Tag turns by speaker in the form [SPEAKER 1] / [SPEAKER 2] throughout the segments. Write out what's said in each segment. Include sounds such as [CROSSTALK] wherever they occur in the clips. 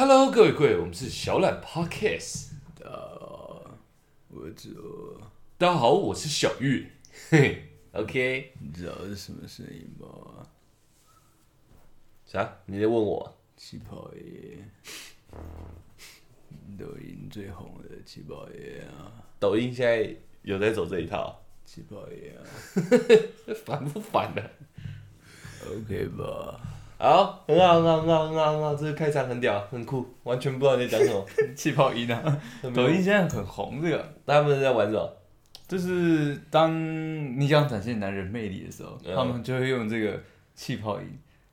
[SPEAKER 1] Hello，各位各位，我们是小懒 Podcast。
[SPEAKER 2] 我知道，
[SPEAKER 1] 大家好，我是小玉。嘿，[LAUGHS] OK，
[SPEAKER 2] 你知道是什么声音吗？
[SPEAKER 1] 啥？你在问我？
[SPEAKER 2] 气泡爷，抖音最红的气泡爷啊，
[SPEAKER 1] 抖音现在有在走这一套，
[SPEAKER 2] 气泡爷啊 [LAUGHS]
[SPEAKER 1] 烦不烦的、
[SPEAKER 2] ，OK 吧？
[SPEAKER 1] 好，很好，很好，很好，很好，很好，这个开场很屌，很酷，完全不知道你在讲什么。[LAUGHS]
[SPEAKER 2] 气泡音啊，抖
[SPEAKER 1] 抖音
[SPEAKER 2] 音现在很红，这个
[SPEAKER 1] 他们在玩什么？
[SPEAKER 2] 就是当你想展现男人魅力的时候，
[SPEAKER 1] 嗯
[SPEAKER 2] 他们就会用这个气泡音，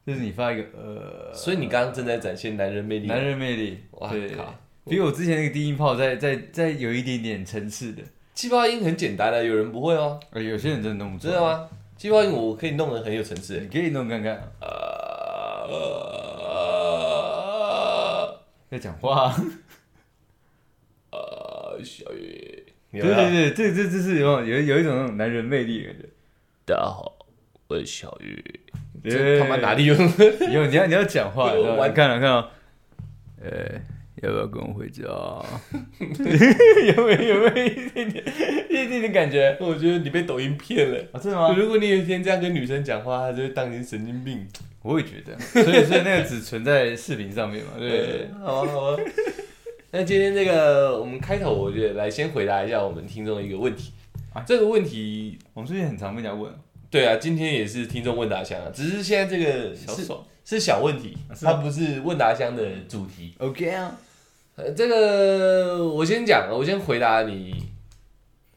[SPEAKER 2] 就是你发一个呃，
[SPEAKER 1] 所以你刚刚正在展现男人魅力。
[SPEAKER 2] 男人魅力，
[SPEAKER 1] 哇
[SPEAKER 2] 对
[SPEAKER 1] 靠，
[SPEAKER 2] 比我之前那个低音炮再再再有一点点层次的，
[SPEAKER 1] 气泡音很简单的，有人不会哦？
[SPEAKER 2] 呃，有些人真的弄不出来
[SPEAKER 1] 真的？吗？气泡音我可以弄得很有层次。
[SPEAKER 2] 你可以弄看看，
[SPEAKER 1] 呃
[SPEAKER 2] 在讲话。[LAUGHS]
[SPEAKER 1] 呃，小雨，
[SPEAKER 2] 对对对，这这这是有有有一种那种男人魅力的感觉。
[SPEAKER 1] 大家好，我是小玉。
[SPEAKER 2] 对
[SPEAKER 1] 这他妈哪里有？[LAUGHS]
[SPEAKER 2] 有你要你要讲话，[LAUGHS]
[SPEAKER 1] 我
[SPEAKER 2] 看了看到，呃，要不要跟我回家？有没有有没有一点点一点点感觉？
[SPEAKER 1] 我觉得你被抖音骗了。
[SPEAKER 2] 啊，真的吗？
[SPEAKER 1] 如果你有一天这样跟女生讲话，她就会当你是神经病。
[SPEAKER 2] 我也觉得，所以所以那个只存在视频上面嘛，对？[LAUGHS]
[SPEAKER 1] 好啊好啊。那今天这个，我们开头我觉得来先回答一下我们听众的一个问题。
[SPEAKER 2] 啊
[SPEAKER 1] 这个问题，
[SPEAKER 2] 我们最近很常被人家问，
[SPEAKER 1] 对啊，今天也是听众问答箱啊，只是现在这个是
[SPEAKER 2] 小爽
[SPEAKER 1] 是小问题，
[SPEAKER 2] 啊
[SPEAKER 1] 它不是问答箱的主题。
[SPEAKER 2] ，OK 啊，
[SPEAKER 1] 呃，这个我先讲，我先回答你，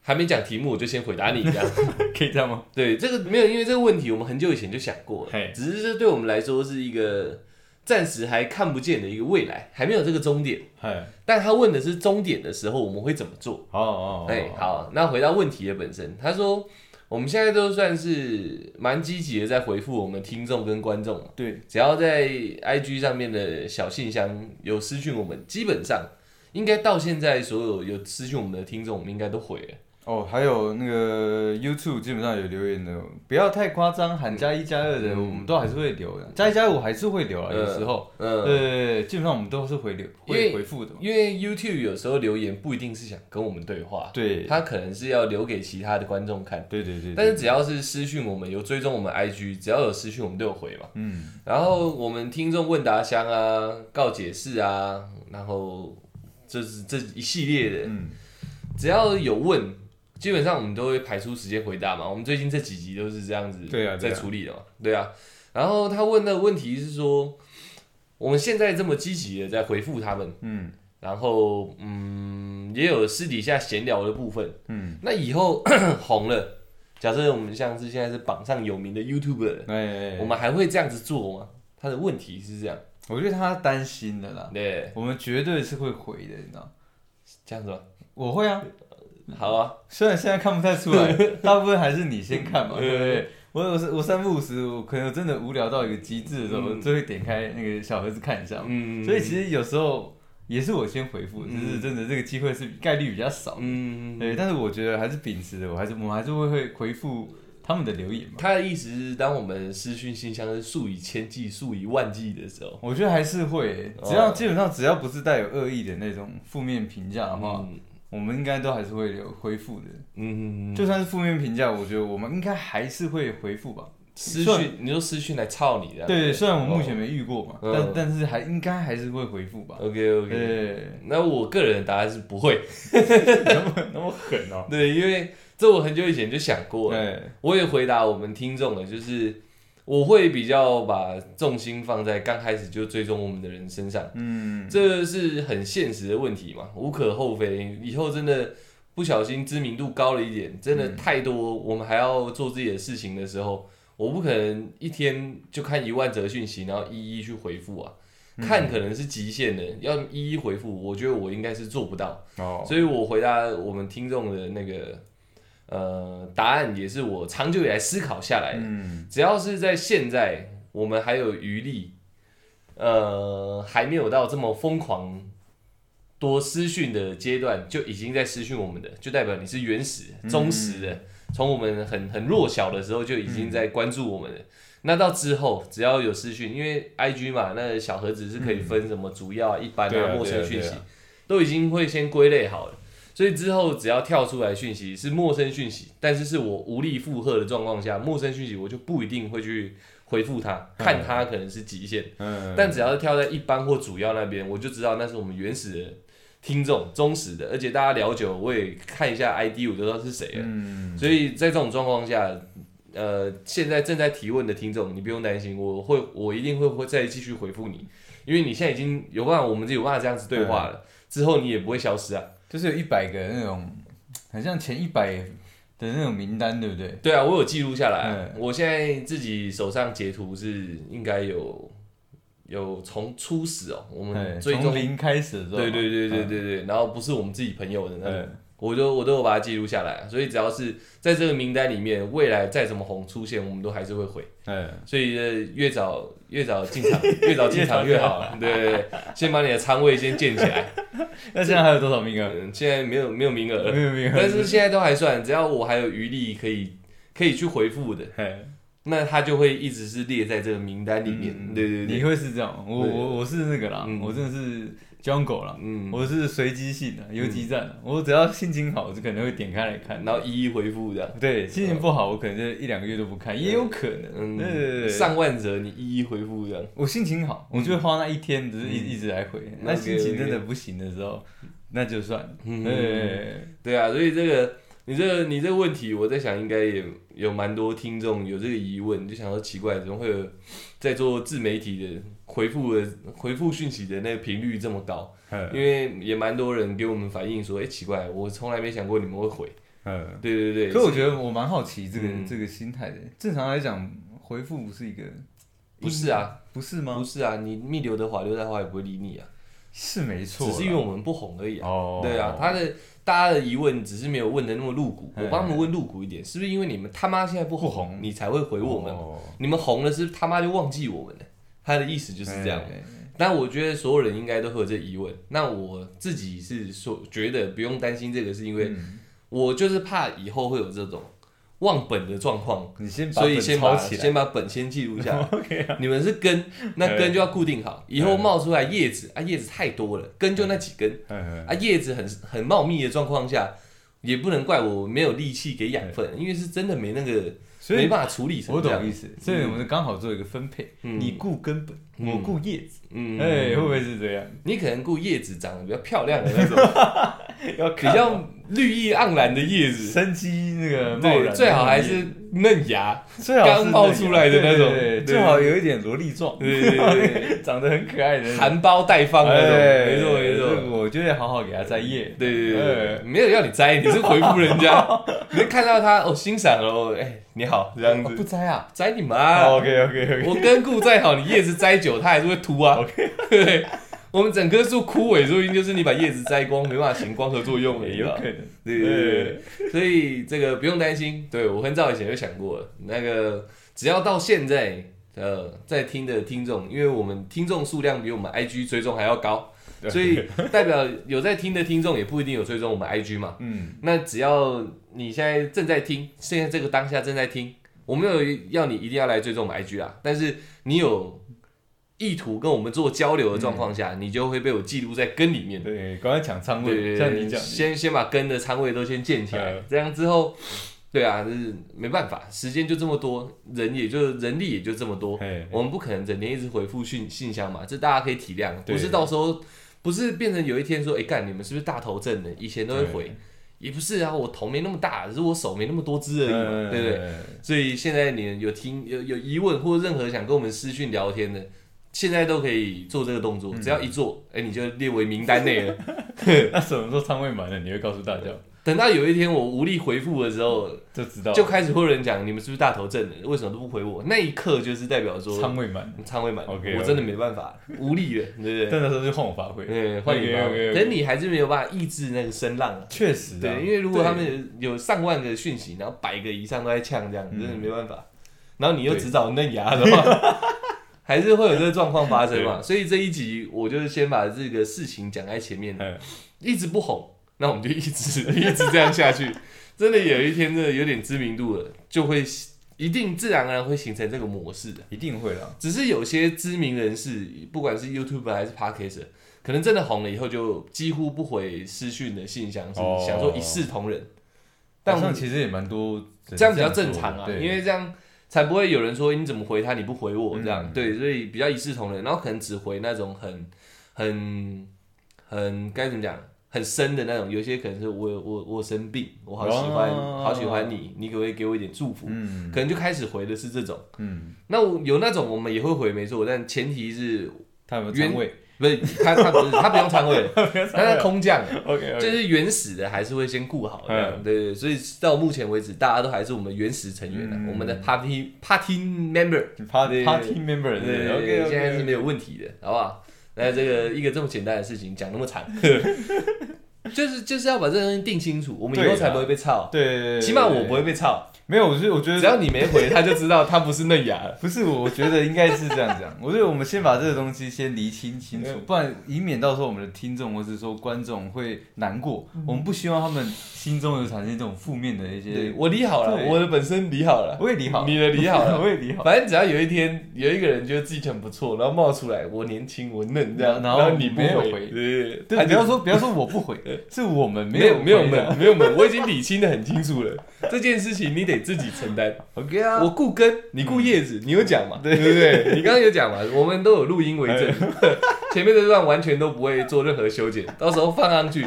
[SPEAKER 1] 还没讲题目我就先回答你这样。[LAUGHS]
[SPEAKER 2] 可以这样吗？
[SPEAKER 1] 对，这个没有，因为这个问题我们很久以前就想过了，只是这对我们来说是一个暂时还看不见的一个未来，还没有这个终点。
[SPEAKER 2] 嗨，
[SPEAKER 1] 但他问的是终点的时候，我们会怎么做？
[SPEAKER 2] 哦哦
[SPEAKER 1] 哎、，好，那回到问题的本身，他说我们现在都算是蛮积极的在回复我们听众跟观众嘛，
[SPEAKER 2] 对，
[SPEAKER 1] 只要在 IG 上面的小信箱有私讯我们，基本上应该到现在所有有私讯我们的听众，我们应该都回了。
[SPEAKER 2] 哦，还有那个 YouTube 基本上有留言的，不要太夸张，喊加一加二的，
[SPEAKER 1] 嗯
[SPEAKER 2] 我们都还是会留的。加一加二我还是会留啊，有时候，
[SPEAKER 1] 嗯，
[SPEAKER 2] 对基本上我们都是回留会回复的嘛。
[SPEAKER 1] 因为 YouTube 有时候留言不一定是想跟我们对话，
[SPEAKER 2] 对，
[SPEAKER 1] 他可能是要留给其他的观众看。
[SPEAKER 2] 对对对，
[SPEAKER 1] 但是只要是私讯我们有追踪我们 IG，只要有私讯我们都有回嘛。
[SPEAKER 2] 嗯，
[SPEAKER 1] 然后我们听众问答箱啊、告解释啊，然后这是这一系列的，
[SPEAKER 2] 嗯
[SPEAKER 1] 只要有问，基本上我们都会排出时间回答嘛。我们最近这几集都是这样子在处理的嘛，对啊。然后他问的问题是说，我们现在这么积极的在回复他们，
[SPEAKER 2] 嗯
[SPEAKER 1] 然后嗯，也有私底下闲聊的部分。
[SPEAKER 2] 嗯，
[SPEAKER 1] 那以后 [COUGHS] 红了，假设我们像是现在是榜上有名的 YouTuber，
[SPEAKER 2] 哎，
[SPEAKER 1] 我们还会这样子做吗？他的问题是这样，
[SPEAKER 2] 我觉得他担心的啦，
[SPEAKER 1] 对，
[SPEAKER 2] 我们绝对是会回的，你知道？
[SPEAKER 1] 这样子吗？
[SPEAKER 2] 我会啊，
[SPEAKER 1] 好啊，
[SPEAKER 2] 虽然现在看不太出来，大部分还是你先看嘛，
[SPEAKER 1] 嗯 [LAUGHS]
[SPEAKER 2] 对不对？我我我三不五时，我可能真的无聊到一个极致的时候，
[SPEAKER 1] 嗯
[SPEAKER 2] 就会点开那个小盒子看一下嘛。
[SPEAKER 1] 嗯，
[SPEAKER 2] 所以其实有时候也是我先回复，只
[SPEAKER 1] 嗯
[SPEAKER 2] 是真的这个机会是概率比较少。
[SPEAKER 1] 嗯，
[SPEAKER 2] 对，但是我觉得还是秉持的，我还是我们还是会会回复他们的留言嘛。
[SPEAKER 1] 他的意思是，当我们私讯信箱是数以千计、数以万计的时候，
[SPEAKER 2] 我觉得还是会，
[SPEAKER 1] 哦
[SPEAKER 2] 只要基本上只要不是带有恶意的那种负面评价的话，
[SPEAKER 1] 嗯
[SPEAKER 2] 我们应该都还是会有回复的。
[SPEAKER 1] 嗯，
[SPEAKER 2] 就算是负面评价，我觉得我们应该还是会回复吧。
[SPEAKER 1] 私
[SPEAKER 2] 算
[SPEAKER 1] 讯，你说私讯来操你的，
[SPEAKER 2] 对，虽然我目前没遇过嘛，
[SPEAKER 1] 嗯
[SPEAKER 2] 但但是还应该还是会回复吧。
[SPEAKER 1] OK OK，
[SPEAKER 2] 对，
[SPEAKER 1] 那我个人的答案是不会，[LAUGHS]
[SPEAKER 2] 那么狠哦。
[SPEAKER 1] 对，因为这我很久以前就想过了，
[SPEAKER 2] 对，
[SPEAKER 1] 我也回答我们听众了，就是我会比较把重心放在刚开始就追踪我们的人身上，
[SPEAKER 2] 嗯，
[SPEAKER 1] 这是很现实的问题嘛，无可厚非。以后真的不小心知名度高了一点，真的太多，我们还要做自己的事情的时候，我不可能一天就看一万则讯息，然后一一去回复啊。看可能是极限的，要一一回复，我觉得我应该是做不到。
[SPEAKER 2] 哦，
[SPEAKER 1] 所以我回答我们听众的那个呃答案，也是我长久以来思考下来的。
[SPEAKER 2] 嗯，
[SPEAKER 1] 只要是在现在，我们还有余力，呃，还没有到这么疯狂多私讯的阶段，就已经在私讯我们的，就代表你是原始、忠实的，从我们很很弱小的时候就已经在关注我们的。那到之后只要有私讯，因为 IG 嘛，那小盒子是可以分什么主要、啊、一般啊、陌生讯息都已经会先归类好了。所以之后只要跳出来讯息是陌生讯息，但是是我无力负荷的状况下，陌生讯息我就不一定会去回复他，看他可能是极限。
[SPEAKER 2] 嗯，
[SPEAKER 1] 但只要是跳在一般或主要那边，我就知道那是我们原始的听众，忠实的，而且大家聊久，我也看一下 ID，我就知道是谁了。
[SPEAKER 2] 嗯，
[SPEAKER 1] 所以在这种状况下，呃，现在正在提问的听众，你不用担心，我会，我一定会会再继续回复你，因为你现在已经有办法，我们就有办法这样子对话了，之后你也不会消失啊。
[SPEAKER 2] 就是有一百个那种，很像前一百的那种名单，对不对？
[SPEAKER 1] 对啊，我有记录下来我现在自己手上截图是应该有有从初始哦，我们最终
[SPEAKER 2] 从零开始的时候，
[SPEAKER 1] 对对对对
[SPEAKER 2] 嗯，
[SPEAKER 1] 对对，然后不是我们自己朋友的那种，
[SPEAKER 2] 嗯
[SPEAKER 1] 我都我都有把它记录下来，所以只要是在这个名单里面，未来再怎么红出现，我们都还是会回。
[SPEAKER 2] 嗯，
[SPEAKER 1] 所以呃越早越早进场，越早进场越好。[LAUGHS] 对对对，先把你的仓位先建起来。[LAUGHS]
[SPEAKER 2] 那现在还有多少名额？
[SPEAKER 1] 嗯，现在没有没有名额。了，
[SPEAKER 2] 没有名额，
[SPEAKER 1] 但是现在都还算，只要我还有余力可以可以去回复的，
[SPEAKER 2] 嘿。
[SPEAKER 1] 那他就会一直是列在这个名单里面。
[SPEAKER 2] 嗯
[SPEAKER 1] 对对对，
[SPEAKER 2] 你会是这样，我我我是那个啦，
[SPEAKER 1] 嗯。
[SPEAKER 2] 我真的是 jungle 啦，
[SPEAKER 1] 嗯，
[SPEAKER 2] 我是随机性的游击战的，我只要心情好，我就可能会点开来看。
[SPEAKER 1] 然后一一回复这样。
[SPEAKER 2] 对，心情不好，我可能就一两个月都不看，也有可能。对对对
[SPEAKER 1] 嗯，
[SPEAKER 2] 对，
[SPEAKER 1] 上万则你一一回复这样。
[SPEAKER 2] 我心情好，我就会花那一天，只是一
[SPEAKER 1] 嗯
[SPEAKER 2] 一直来回。
[SPEAKER 1] 嗯
[SPEAKER 2] 那心情真的不行的时候，那就算了。
[SPEAKER 1] 嗯
[SPEAKER 2] 对
[SPEAKER 1] 啊，所以这个你这个你这个问题，我在想应该也有蛮多听众有这个疑问，就想说奇怪，怎么会有在做自媒体的回复的回复讯息的那个频率这么高？
[SPEAKER 2] 嗯
[SPEAKER 1] 因为也蛮多人给我们反映说，哎、奇怪，我从来没想过你们会回。
[SPEAKER 2] 嗯。
[SPEAKER 1] 对对对，
[SPEAKER 2] 可我觉得我蛮好奇这个
[SPEAKER 1] 嗯
[SPEAKER 2] 这个心态的。正常来讲，回复不是一个，
[SPEAKER 1] 不是啊，
[SPEAKER 2] 不是吗
[SPEAKER 1] 不？是啊，你密刘德华，刘德华也不会理你啊，
[SPEAKER 2] 是没错，
[SPEAKER 1] 只是因为我们不红而已啊。
[SPEAKER 2] 哦，
[SPEAKER 1] 对啊，他的大家的疑问只是没有问的那么露骨，
[SPEAKER 2] 嗯
[SPEAKER 1] 我帮他们问露骨一点，是不是因为你们他妈现在不红，
[SPEAKER 2] 不红
[SPEAKER 1] 你才会回我们？
[SPEAKER 2] 哦
[SPEAKER 1] 你们红了是他妈就忘记我们了，他的意思就是这样。
[SPEAKER 2] 哎
[SPEAKER 1] 但我觉得所有人应该都会有这疑问。那我自己是说觉得不用担心这个，是因为
[SPEAKER 2] 嗯
[SPEAKER 1] 我就是怕以后会有这种忘本的状况，
[SPEAKER 2] 你先把
[SPEAKER 1] 所以先把。先把本先记录下来。[LAUGHS]
[SPEAKER 2] OK 啊，
[SPEAKER 1] 你们是根，那根就要固定好，以后冒出来叶子啊，叶子太多了，根就那几根
[SPEAKER 2] 嗯
[SPEAKER 1] 啊，叶子很很茂密的状况下，也不能怪我没有力气给养分，因为是真的没那个
[SPEAKER 2] 所以
[SPEAKER 1] 没办法处理成这样
[SPEAKER 2] 我懂意。思，所以我们刚好做一个分配，
[SPEAKER 1] 嗯
[SPEAKER 2] 你顾根本，
[SPEAKER 1] 嗯
[SPEAKER 2] 我顾叶子，
[SPEAKER 1] 嗯，
[SPEAKER 2] 哎，会不会是这样？
[SPEAKER 1] 你可能顾叶子长得比较漂亮的那种，[LAUGHS]
[SPEAKER 2] 要
[SPEAKER 1] 比较绿意盎然的叶子，
[SPEAKER 2] 生机那个冒
[SPEAKER 1] 对，
[SPEAKER 2] 然，
[SPEAKER 1] 最好还是嫩芽，
[SPEAKER 2] 最好
[SPEAKER 1] 刚冒出来的那种。
[SPEAKER 2] 最好有一点萝莉状，
[SPEAKER 1] 对对对 [LAUGHS]
[SPEAKER 2] 长得很可爱的，
[SPEAKER 1] 含苞待放那种，
[SPEAKER 2] 哎
[SPEAKER 1] 没错没
[SPEAKER 2] 这个
[SPEAKER 1] 错。
[SPEAKER 2] 我就会好好给它摘叶。
[SPEAKER 1] 对对对没有要你摘，你是回复人家，[LAUGHS] 你是看到他哦欣赏哦，哎你好这样
[SPEAKER 2] 子。不，摘啊。
[SPEAKER 1] 摘你妈
[SPEAKER 2] ！？OK OK OK，
[SPEAKER 1] 我根固再好，你叶子摘久，它还是会秃啊。[LAUGHS] 对，我们整棵树枯萎，说不定就是你把叶子摘光，没办法行光合作用了，[LAUGHS] 你知道
[SPEAKER 2] 有可能。
[SPEAKER 1] 对对对对，所以这个不用担心。对我很早以前就想过了，那个只要到现在，呃，在听的听众，因为我们听众数量比我们 IG 追踪还要高，所以代表有在听的听众也不一定有追踪我们 IG 嘛。
[SPEAKER 2] 嗯，
[SPEAKER 1] 那只要你现在正在听，现在这个当下正在听，我没有要你一定要来追踪我们 IG 啊，但是你有意图跟我们做交流的状况下，你就会被我记录在根里面。
[SPEAKER 2] 对，刚才抢仓位，像你讲的，
[SPEAKER 1] 先先把根的仓位都先建起来
[SPEAKER 2] 嗯，
[SPEAKER 1] 这样之后，对啊，就是没办法，时间就这么多，人也就人力也就这么多，我们不可能整天一直回复信信箱嘛，这大家可以体谅，不是到时候不是变成有一天说，哎干，你们是不是大头症的？以前都会回，也不是啊，我头没那么大，只是我手没那么多只而已嘛，对不对？
[SPEAKER 2] 对？
[SPEAKER 1] 所以现在你有听有有疑问或任何想跟我们私讯聊天的，现在都可以做这个动作，只要一做，哎、你就列为名单内了。[LAUGHS]
[SPEAKER 2] 那什么时候仓位满了，你会告诉大家，
[SPEAKER 1] 等到有一天我无力回复的时候，
[SPEAKER 2] 就知道
[SPEAKER 1] 就开始会有人讲你们是不是大头症的，为什么都不回我？那一刻就是代表说
[SPEAKER 2] 仓位满，
[SPEAKER 1] 仓位满
[SPEAKER 2] OK，
[SPEAKER 1] 我真的没办法，无力了，对不对？
[SPEAKER 2] 但那时候就换我发挥，
[SPEAKER 1] 对，换你吧。
[SPEAKER 2] OK，OK，OK
[SPEAKER 1] 可是你还是没有办法抑制那个声浪啊。
[SPEAKER 2] 确实啊，
[SPEAKER 1] 对，因为如果他们有有上万个讯息，然后百个以上都在呛这样，
[SPEAKER 2] 嗯
[SPEAKER 1] 真的没办法。然后你又只找嫩芽的话，还是会有这个状况发生嘛。所以这一集我就是先把这个事情讲在前面，
[SPEAKER 2] 嗯
[SPEAKER 1] 一直不红，那我们就一直 [LAUGHS] 一直这样下去。真的有一天真的有点知名度了，就会一定自然而然会形成这个模式的。
[SPEAKER 2] 一定会啦。
[SPEAKER 1] 只是有些知名人士，不管是 YouTuber 还是 Podcaster，可能真的红了以后，就几乎不回私讯的信箱，是
[SPEAKER 2] 哦
[SPEAKER 1] 想说一视同仁。
[SPEAKER 2] 但
[SPEAKER 1] 但我
[SPEAKER 2] 其实也蛮多
[SPEAKER 1] 这样比较正常啊，因为这样才不会有人说你怎么回他你不回我？这样，
[SPEAKER 2] 嗯
[SPEAKER 1] 对，所以比较一视同仁，然后可能只回那种很很很该怎么讲，很深的那种，有些可能是我我我生病，我好喜欢、
[SPEAKER 2] 哦。
[SPEAKER 1] 好喜欢你，你可不可以给我一点祝福？
[SPEAKER 2] 嗯。
[SPEAKER 1] 可能就开始回的是这种，
[SPEAKER 2] 嗯，
[SPEAKER 1] 那我有那种我们也会回没错，但前提是
[SPEAKER 2] 他有没有
[SPEAKER 1] 原
[SPEAKER 2] 仓位
[SPEAKER 1] 不是他他不是他不用仓位，[LAUGHS] 他在空降。的。
[SPEAKER 2] ？OK
[SPEAKER 1] 就是原始的还是会先顾好对对，所以到目前为止，大家都还是我们原始成员我们的 party party member，party
[SPEAKER 2] party member
[SPEAKER 1] 对对
[SPEAKER 2] OK
[SPEAKER 1] 对现在是没有问题的，好不好？那这个一个这么简单的事情讲那么长，[LAUGHS] 就是就是要把这个东西定清楚，我们以后才不会被操，
[SPEAKER 2] 对对对，
[SPEAKER 1] 起码我不。
[SPEAKER 2] 会
[SPEAKER 1] 被操，
[SPEAKER 2] 没有，我是我觉得
[SPEAKER 1] 只要你没回，他就知道他不是嫩芽了。
[SPEAKER 2] 不是，我觉得应该是这样讲。我觉得我们先把这个东西先厘清清楚，不然以免到时候我们的听众或是说观众会难过。我们不希望他们心中有产生这种负面的一
[SPEAKER 1] 对
[SPEAKER 2] 些。
[SPEAKER 1] 我理好了，我的本身理好了，
[SPEAKER 2] 我也理好，
[SPEAKER 1] 你的理好了 [LAUGHS]
[SPEAKER 2] 我也理好。
[SPEAKER 1] 反正只要有一天有一个人觉得自己很不错，然后冒出来，我年轻我嫩这样，
[SPEAKER 2] 然后
[SPEAKER 1] 你，
[SPEAKER 2] 没有回
[SPEAKER 1] 对对对，
[SPEAKER 2] 对，
[SPEAKER 1] 他
[SPEAKER 2] 不要说不要说我不回，是我们
[SPEAKER 1] 没有没有
[SPEAKER 2] 回的
[SPEAKER 1] 门没有，我已经理清的很清楚了，这件事情你得自己承担。
[SPEAKER 2] OK 啊，
[SPEAKER 1] 我顾根，你顾叶子，你有讲嘛？对不对？你刚刚有讲嘛？我们都有录音为证，[LAUGHS] 前面这段完全都不会做任何修剪，到时候放上去，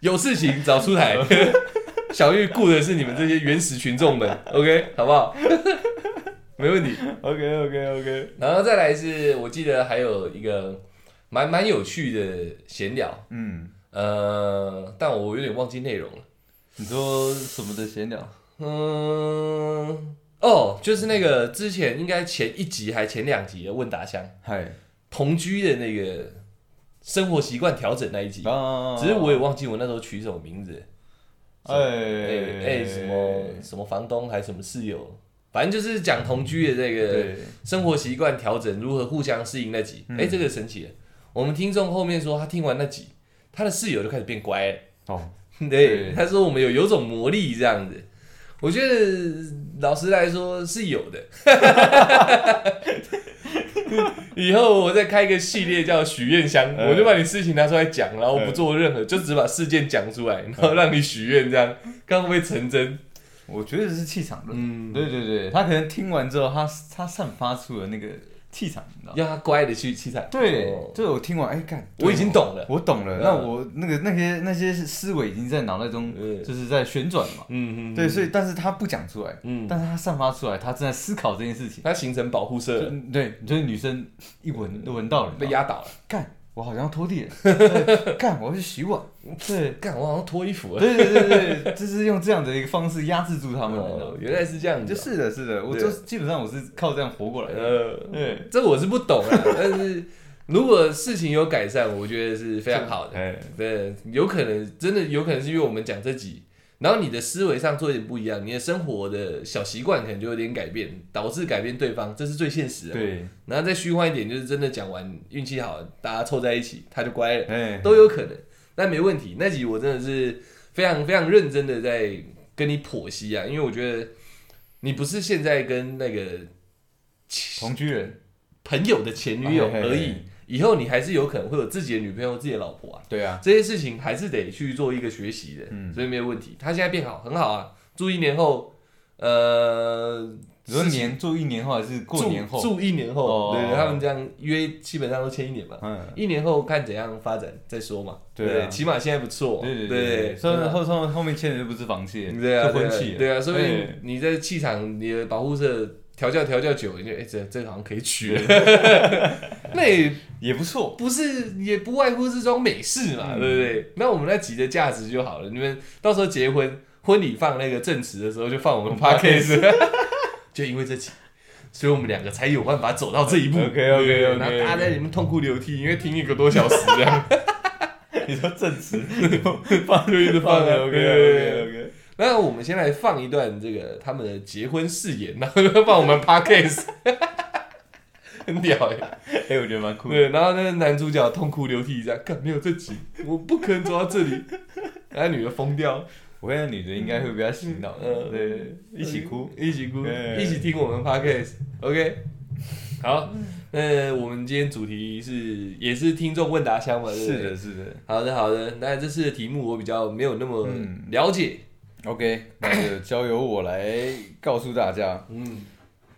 [SPEAKER 1] 有事情找出台。[LAUGHS] 小玉顾的是你们这些原始群众们，OK，好不好？[LAUGHS] 没问题。
[SPEAKER 2] OK OK OK，
[SPEAKER 1] 然后再来是我记得还有一个蛮蛮有趣的闲聊，
[SPEAKER 2] 嗯，
[SPEAKER 1] 呃，但我有点忘记内容了。
[SPEAKER 2] 你说什么的闲聊？
[SPEAKER 1] 嗯，哦，就是那个之前应该前一集还前两集的问答箱
[SPEAKER 2] 嗨，
[SPEAKER 1] 同居的那个生活习惯调整那一集，
[SPEAKER 2] 啊
[SPEAKER 1] 只是我也忘记我那时候取什么名字，
[SPEAKER 2] 哎。
[SPEAKER 1] 哎哎什么什么房东还是什么室友，反正就是讲同居的这个，生活习惯调整如何互相适应那集，哎、这个神奇了。我们听众后面说他听完那集，他的室友就开始变乖了。
[SPEAKER 2] 哦，[LAUGHS]
[SPEAKER 1] 对，
[SPEAKER 2] 对。
[SPEAKER 1] 他说我们有有种魔力这样子，我觉得老实来说是有的。[LAUGHS] 以后我再开一个系列叫许愿箱，
[SPEAKER 2] 嗯
[SPEAKER 1] 我就把你事情拿出来讲，然后不做任何，就只把事件讲出来，然后让你许愿，这样看会不会成真？
[SPEAKER 2] 我觉得是气场论。
[SPEAKER 1] 嗯，
[SPEAKER 2] 对对对，他可能听完之后，他他散发出了那个气场，你知道吗？
[SPEAKER 1] 让他乖的去气场。
[SPEAKER 2] 对
[SPEAKER 1] 哦，
[SPEAKER 2] 对我听完，哎干，
[SPEAKER 1] 我已经懂了。
[SPEAKER 2] 我懂了。
[SPEAKER 1] 嗯
[SPEAKER 2] 那我那个那些那些思维已经在脑袋中
[SPEAKER 1] 嗯
[SPEAKER 2] 就是在旋转了嘛。
[SPEAKER 1] 嗯嗯，
[SPEAKER 2] 对，所以但是他不讲出来，
[SPEAKER 1] 嗯，
[SPEAKER 2] 但是他散发出来，他正在思考这件事情。
[SPEAKER 1] 他形成保护色，
[SPEAKER 2] 对，就是女生一闻都闻到了，
[SPEAKER 1] 被压倒了。
[SPEAKER 2] 干，我好像要拖地了，[LAUGHS] 干，我要去洗碗。对，
[SPEAKER 1] 干，我好像脱衣服。
[SPEAKER 2] 对对对对对，就是用这样的一个方式压制住他们，你知道吗，
[SPEAKER 1] 哦原来是这样。
[SPEAKER 2] 就是的，是的，我
[SPEAKER 1] 对
[SPEAKER 2] 就基本上我是靠这样活过来的。
[SPEAKER 1] 呃，
[SPEAKER 2] 对，
[SPEAKER 1] 这我是不懂啊，[LAUGHS] 但是如果事情有改善，我觉得是非常好的。
[SPEAKER 2] 哎，
[SPEAKER 1] 对，有可能真的有可能是因为我们讲这集，然后你的思维上做一点不一样，你的生活的小习惯可能就有点改变，导致改变对方，这是最现实的。，
[SPEAKER 2] 对，
[SPEAKER 1] 然后再虚幻一点，就是真的讲完运气好，大家凑在一起，他就乖了，
[SPEAKER 2] 哎，
[SPEAKER 1] 都有可能。那没问题，那集我真的是非常非常认真的在跟你剖析啊，因为我觉得你不是现在跟那个
[SPEAKER 2] 同居人，
[SPEAKER 1] 朋友的前女友
[SPEAKER 2] 嘿嘿嘿
[SPEAKER 1] 而已，以后你还是有可能会有自己的女朋友、自己的老婆啊，
[SPEAKER 2] 对啊，
[SPEAKER 1] 这些事情还是得去做一个学习的，
[SPEAKER 2] 嗯。
[SPEAKER 1] 所以没有问题。他现在变好，很好啊，住一年后，呃，
[SPEAKER 2] 你说年住一年后还是过年后？
[SPEAKER 1] 住一年后，
[SPEAKER 2] 哦。
[SPEAKER 1] 对对，他们这样约基本上都签一年嘛，
[SPEAKER 2] 嗯，
[SPEAKER 1] 一年后看怎样发展再说嘛，
[SPEAKER 2] 对啊。
[SPEAKER 1] 起码现在不错，
[SPEAKER 2] 对对
[SPEAKER 1] 对
[SPEAKER 2] 对，虽然
[SPEAKER 1] 对
[SPEAKER 2] 后后后面签的就不是房契，
[SPEAKER 1] 对啊，
[SPEAKER 2] 是婚契，
[SPEAKER 1] 对啊，说不定
[SPEAKER 2] 哎
[SPEAKER 1] 你在气场你的保护色调教调教久，你就哎这这好像可以取了，[LAUGHS] 那也 [LAUGHS]
[SPEAKER 2] 也不错。
[SPEAKER 1] 不是也不外乎是桩美事嘛，
[SPEAKER 2] 嗯
[SPEAKER 1] 对不对？那我们那集的价值就好了。你们到时候结婚婚礼放那个证词的时候，就放我们 [LAUGHS] podcast，就因为这集，所以我们两个才有办法走到这一步。
[SPEAKER 2] OK，OK，OK，
[SPEAKER 1] 对然后大家在里面痛哭流涕，因为听一个多小时这样，
[SPEAKER 2] 你说证词放
[SPEAKER 1] 就一直放啊。
[SPEAKER 2] OK OK OK，
[SPEAKER 1] 那我们先来放一段这个他们的结婚誓言，然后就放我们 [LAUGHS] podcast，[LAUGHS] 很屌哎、
[SPEAKER 2] 哎，我觉得蛮酷的。
[SPEAKER 1] 对，然后那个男主角痛哭流涕这样，看没有这集，我不可能走到这里。然后女的疯掉，
[SPEAKER 2] 我跟那女的应该会被他洗脑，
[SPEAKER 1] 嗯
[SPEAKER 2] 对，一起哭。
[SPEAKER 1] 一起哭，
[SPEAKER 2] 对
[SPEAKER 1] 一起听我们 podcast。OK，好，那我们今天主题是也是听众问答箱嘛，
[SPEAKER 2] 是的，。是的。
[SPEAKER 1] 好的，好的。那这次的题目我比较没有那么
[SPEAKER 2] 嗯
[SPEAKER 1] 了解。
[SPEAKER 2] OK，那就 [COUGHS] 交由我来告诉大家。
[SPEAKER 1] 嗯，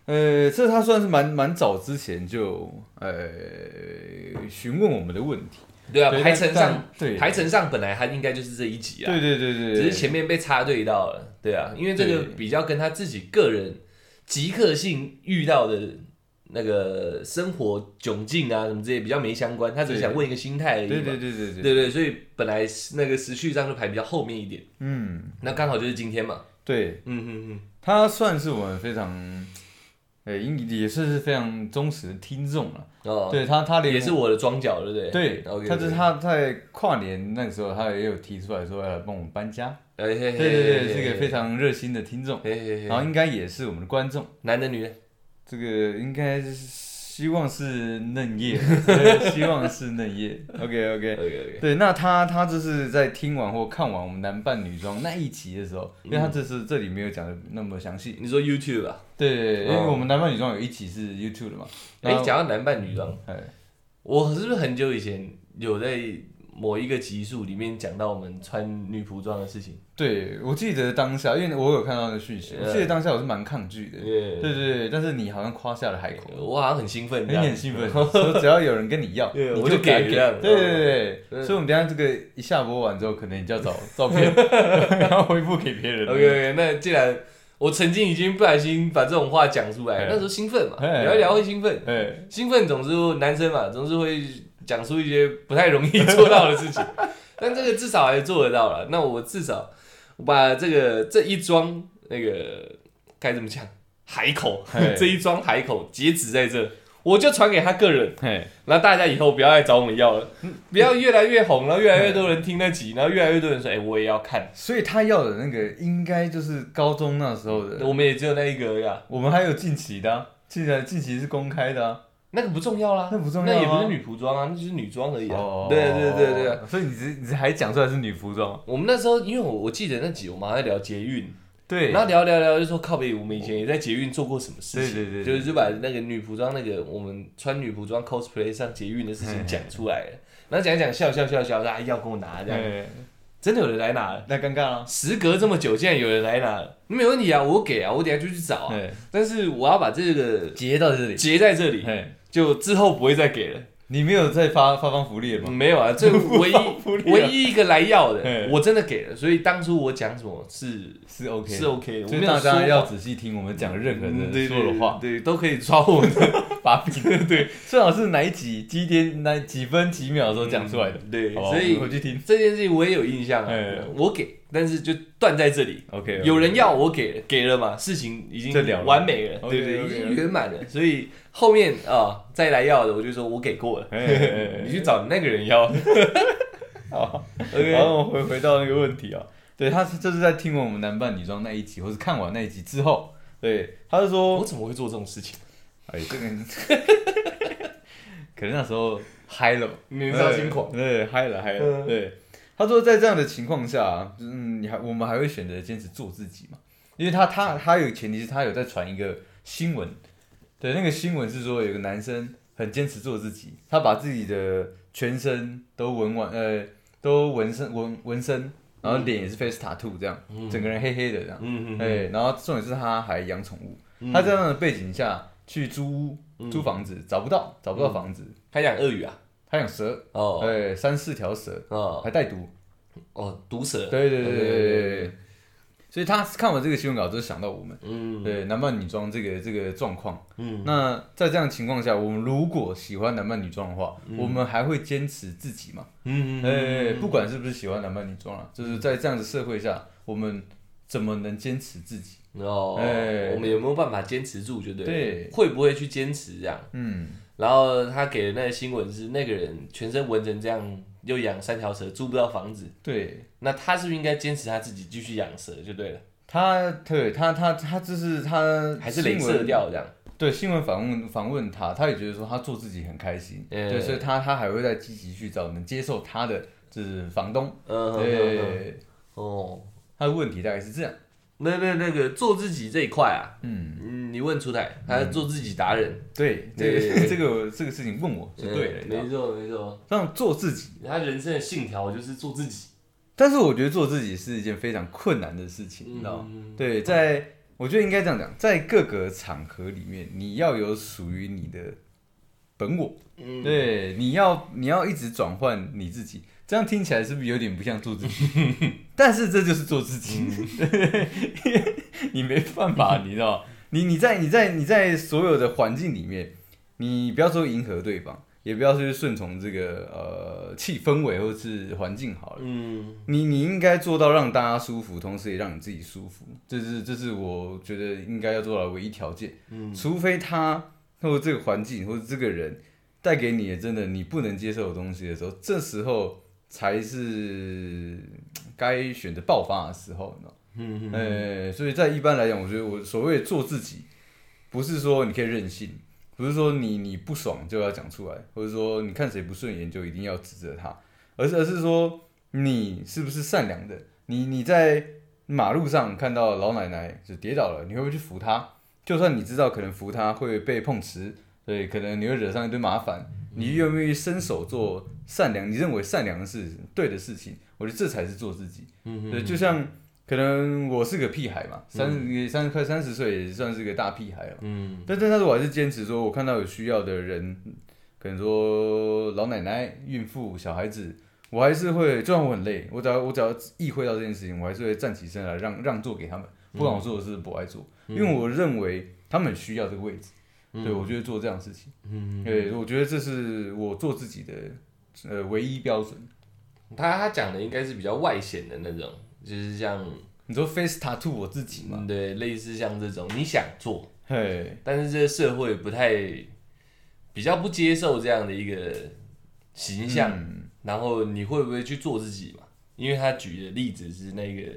[SPEAKER 2] 呃，这他算是蛮蛮早之前就呃询问我们的问题。
[SPEAKER 1] 对啊，
[SPEAKER 2] 对
[SPEAKER 1] 排程上，
[SPEAKER 2] 对
[SPEAKER 1] 排程上本来他应该就是这一集啊，
[SPEAKER 2] 对对对对，
[SPEAKER 1] 只是前面被插队到了。对啊，因为这个比较跟他自己个人即刻性遇到的那个生活窘境啊什么之类比较没相关，他只是想问一个心态而已嘛。
[SPEAKER 2] 对对对对对，
[SPEAKER 1] 对对，所以本来那个时序上就排比较后面一点，
[SPEAKER 2] 嗯，
[SPEAKER 1] 那刚好就是今天嘛。
[SPEAKER 2] 对，
[SPEAKER 1] 嗯嗯嗯，
[SPEAKER 2] 他算是我们非常，也算是非常忠实的听众了。
[SPEAKER 1] 哦，
[SPEAKER 2] 对他，他连
[SPEAKER 1] 也是我的庄脚，对不对？
[SPEAKER 2] 对他就是他在跨年那个时候，他也有提出来说要来帮我们搬家。
[SPEAKER 1] 哎，对
[SPEAKER 2] 对对对，是个非常热心的听众，然后应该也是我们的观众。
[SPEAKER 1] 男的女的，
[SPEAKER 2] 这个应该是希望是嫩叶，[LAUGHS] 希望是嫩叶。OK OK。
[SPEAKER 1] OK OK，
[SPEAKER 2] 对，那他他就是在听完或看完我们男扮女装那一集的时候，因为他这是这里没有讲的那么详细。
[SPEAKER 1] 你说 YouTube 啊？
[SPEAKER 2] 对因为
[SPEAKER 1] 哦
[SPEAKER 2] 我们男扮女装有一集是 YouTube 的嘛。
[SPEAKER 1] 哎，
[SPEAKER 2] 那
[SPEAKER 1] 讲到男扮女装，
[SPEAKER 2] 哎，
[SPEAKER 1] 我是不是很久以前有在某一个集数里面讲到我们穿女仆装的事情？
[SPEAKER 2] 对我记得当下，因为我有看到那个讯息，我记得当下我是蛮抗拒的。
[SPEAKER 1] 对
[SPEAKER 2] 对对对，但是你好像夸下了海口，
[SPEAKER 1] 我好像很兴奋，
[SPEAKER 2] 你很兴奋，[LAUGHS] 说只要有人跟你要，
[SPEAKER 1] 我就
[SPEAKER 2] 给对对对所以我们等下这个一下播完之后，可能你就要找照片，[LAUGHS] 然后回复给别人。
[SPEAKER 1] OK OK，那既然我曾经已经不小心把这种话讲出来，
[SPEAKER 2] 哎
[SPEAKER 1] 那时候兴奋嘛，
[SPEAKER 2] 哎
[SPEAKER 1] 聊一聊会兴奋，
[SPEAKER 2] 哎，
[SPEAKER 1] 兴奋总是男生嘛，总是会讲出一些不太容易做到的事情，[LAUGHS] 但这个至少还做得到了。那我至少我把这个这一桩那个该怎么讲海口
[SPEAKER 2] 嘿。[LAUGHS]
[SPEAKER 1] 这一桩海口截止在这，我就传给他个人，
[SPEAKER 2] 嘿，
[SPEAKER 1] 然后大家以后不要再找我们要了，不要越来越红，然后越来越多人听得起，然后越来越多人说，哎、我也要看，
[SPEAKER 2] 所以他要的那个应该就是高中那时候的，
[SPEAKER 1] 我们也只有那一个呀、
[SPEAKER 2] 我们还有近期的啊，近期近期是公开的啊。
[SPEAKER 1] 那个不重要啦，
[SPEAKER 2] 那不重要啊。
[SPEAKER 1] 那也不是女仆装啊，那就是女装而已啊。
[SPEAKER 2] 哦。
[SPEAKER 1] 对对对对，
[SPEAKER 2] 所以你只你只还讲出来是女服装，
[SPEAKER 1] 我们那时候，因为我我记得那集我们还在聊捷运，
[SPEAKER 2] 对，
[SPEAKER 1] 然后聊聊聊就说靠北，我们以前也在捷运做过什么事情，
[SPEAKER 2] 对对对对
[SPEAKER 1] 就是就把那个女仆装那个我们穿女仆装 cosplay 上捷运的事情讲出来了，然后讲一讲笑笑笑笑，说哎要跟我拿这样，
[SPEAKER 2] 哎，
[SPEAKER 1] 真的有人来拿了。
[SPEAKER 2] 那尴尬了，
[SPEAKER 1] 时隔这么久，竟然有人来拿了，没问题啊，我给啊，我等下就去找啊。
[SPEAKER 2] 哎，
[SPEAKER 1] 但是我要把这个
[SPEAKER 2] 结到这里，
[SPEAKER 1] 结在这里，
[SPEAKER 2] 哎，
[SPEAKER 1] 就之后不会再给了。
[SPEAKER 2] 你没有再发发放福利了吗？
[SPEAKER 1] 没有啊，这唯一唯一一个来要的，我真的给了，所以当初我讲什么是
[SPEAKER 2] 是 OK，
[SPEAKER 1] 是 OK
[SPEAKER 2] 所以大家要仔细听我们讲任何
[SPEAKER 1] 嗯
[SPEAKER 2] 的说的话，
[SPEAKER 1] 对，对都可以抓我们的
[SPEAKER 2] 把柄，[LAUGHS] 对，最好是哪一集几点哪几分几秒的时候讲出来的，
[SPEAKER 1] 嗯对，所以
[SPEAKER 2] 回去听。
[SPEAKER 1] 这件事情我也有印象啊
[SPEAKER 2] 哎，
[SPEAKER 1] 我给，但是就断在这里。
[SPEAKER 2] ，OK，
[SPEAKER 1] 有人要我给了，给了嘛，事情已经完美了对对，已经圆满了，所以后面啊再来要的，我就说我给过了，你去找那个人要。[LAUGHS]
[SPEAKER 2] 好
[SPEAKER 1] OK，
[SPEAKER 2] 然后我回回到那个问题啊，对他是就是在听完我们男扮女装那一集，或是看完那一集之后，对，他就说
[SPEAKER 1] 我，怎么会做这种事情？
[SPEAKER 2] 哎，这个可能那时候嗨了吧，
[SPEAKER 1] 年少轻狂，
[SPEAKER 2] 对，嗨了嗨了，
[SPEAKER 1] 嗯
[SPEAKER 2] 对。他说在这样的情况下，嗯，你还我们还会选择坚持做自己嘛？因为他他他有前提是他有在传一个新闻，对，那个新闻是说有个男生很坚持做自己，他把自己的全身都纹完，呃，都纹身纹纹身，然后脸也是 face tattoo 这样，嗯、整个人黑黑的这样。
[SPEAKER 1] 嗯嗯。
[SPEAKER 2] 哎，然后重点是他还养宠物，他在这样的背景下去租屋、租房子，找不到找不到房子，
[SPEAKER 1] 他养鳄鱼啊。
[SPEAKER 2] 还养蛇
[SPEAKER 1] 哦，
[SPEAKER 2] 哎，三四条蛇
[SPEAKER 1] 哦，
[SPEAKER 2] 还带毒。
[SPEAKER 1] 哦，毒蛇，
[SPEAKER 2] 对对对对对。所以他看完这个新闻稿，就想到我们，
[SPEAKER 1] 嗯
[SPEAKER 2] 对男扮女装这个这个状况。
[SPEAKER 1] 嗯
[SPEAKER 2] 那在这样的情况下，我们如果喜欢男扮女装的话，我们还会坚持自己嘛？
[SPEAKER 1] 嗯
[SPEAKER 2] 哎，不管是不是喜欢男扮女装啊，就是在这样的社会下，我们怎么能坚持自己？
[SPEAKER 1] 哦，
[SPEAKER 2] 哎
[SPEAKER 1] 我们有没有办法坚持住？就对了，
[SPEAKER 2] 对
[SPEAKER 1] 会不会去坚持这样？
[SPEAKER 2] 嗯，
[SPEAKER 1] 然后他给的那个新闻是那个人全身纹成这样，又养三条蛇，租不到房子，
[SPEAKER 2] 对。
[SPEAKER 1] 那他是不是应该坚持他自己继续养蛇就对了？
[SPEAKER 2] 他，对他他他就是他
[SPEAKER 1] 还是镭
[SPEAKER 2] 新闻
[SPEAKER 1] 射掉这样？
[SPEAKER 2] 对新闻访问访问他，他也觉得说他做自己很开心，
[SPEAKER 1] 嗯
[SPEAKER 2] 对，所以他他还会再积极去找能接受他的就是房东，
[SPEAKER 1] 嗯，
[SPEAKER 2] 对，
[SPEAKER 1] 哦，
[SPEAKER 2] 他的问题大概是这样。
[SPEAKER 1] 那那那个做自己这一块啊，
[SPEAKER 2] 嗯，
[SPEAKER 1] 嗯，你问出台，他做自己达人，
[SPEAKER 2] 对，这个 [LAUGHS] 这个这个事情问我是对的，
[SPEAKER 1] 嗯没错没错，
[SPEAKER 2] 让做自己。
[SPEAKER 1] 他人生的信条就是做自己，
[SPEAKER 2] 但是我觉得做自己是一件非常困难的事情，你知道吗？
[SPEAKER 1] 嗯。
[SPEAKER 2] 对，在我觉得应该这样讲，在各个场合里面，你要有属于你的本我，
[SPEAKER 1] 嗯，
[SPEAKER 2] 对，你要你要一直转换你自己，这样听起来是不是有点不像做自己？[LAUGHS] 但是这就是做自己，[LAUGHS] 你没办法，你知道？你你在你在你在所有的环境里面，你不要说迎合对方，也不要去顺从这个呃气氛围或是环境好了。
[SPEAKER 1] 嗯
[SPEAKER 2] 你你应该做到让大家舒服，同时也让你自己舒服，这是这是我觉得应该要做到的唯一条件。
[SPEAKER 1] 嗯
[SPEAKER 2] 除非他或者这个环境或者这个人带给你的真的你不能接受的东西的时候，这时候才是该选择爆发的时候，你知道吗？
[SPEAKER 1] 嗯
[SPEAKER 2] 呃，所以在一般来讲，我觉得我所谓的做自己，不是说你可以任性，不是说你你不爽就要讲出来，或者说你看谁不顺眼就一定要指责他，而是而是说你是不是善良的？你你在马路上看到老奶奶就跌倒了，你会不会去扶她？就算你知道可能扶她会被碰瓷，对，可能你会惹上一堆麻烦，你愿不愿意伸手做善良？你认为善良的事、对的事情，我觉得这才是做自己。
[SPEAKER 1] 嗯
[SPEAKER 2] 对，就像可能我是个屁孩嘛，三十三快三十岁也算是个大屁孩了。
[SPEAKER 1] 嗯
[SPEAKER 2] 但但但是我还是坚持说，我看到有需要的人，可能说老奶奶、孕妇、小孩子，我还是会，就算我很累，我只要我只要意会到这件事情，我还是会站起身来让让座给他们，不管我做的是不爱做，因为我认为他们需要这个位置。对，我就会做这样的事情，
[SPEAKER 1] 嗯，
[SPEAKER 2] 对，我觉得这是我做自己的呃唯一标准。
[SPEAKER 1] 他他讲的应该是比较外显的那种，就是像
[SPEAKER 2] 你说 face tattoo 我自己嘛？
[SPEAKER 1] 嗯对，类似像这种你想做，
[SPEAKER 2] 嘿，
[SPEAKER 1] 但是这个社会不太比较不接受这样的一个形象，
[SPEAKER 2] 嗯
[SPEAKER 1] 然后你会不会去做自己嘛？因为他举的例子是那个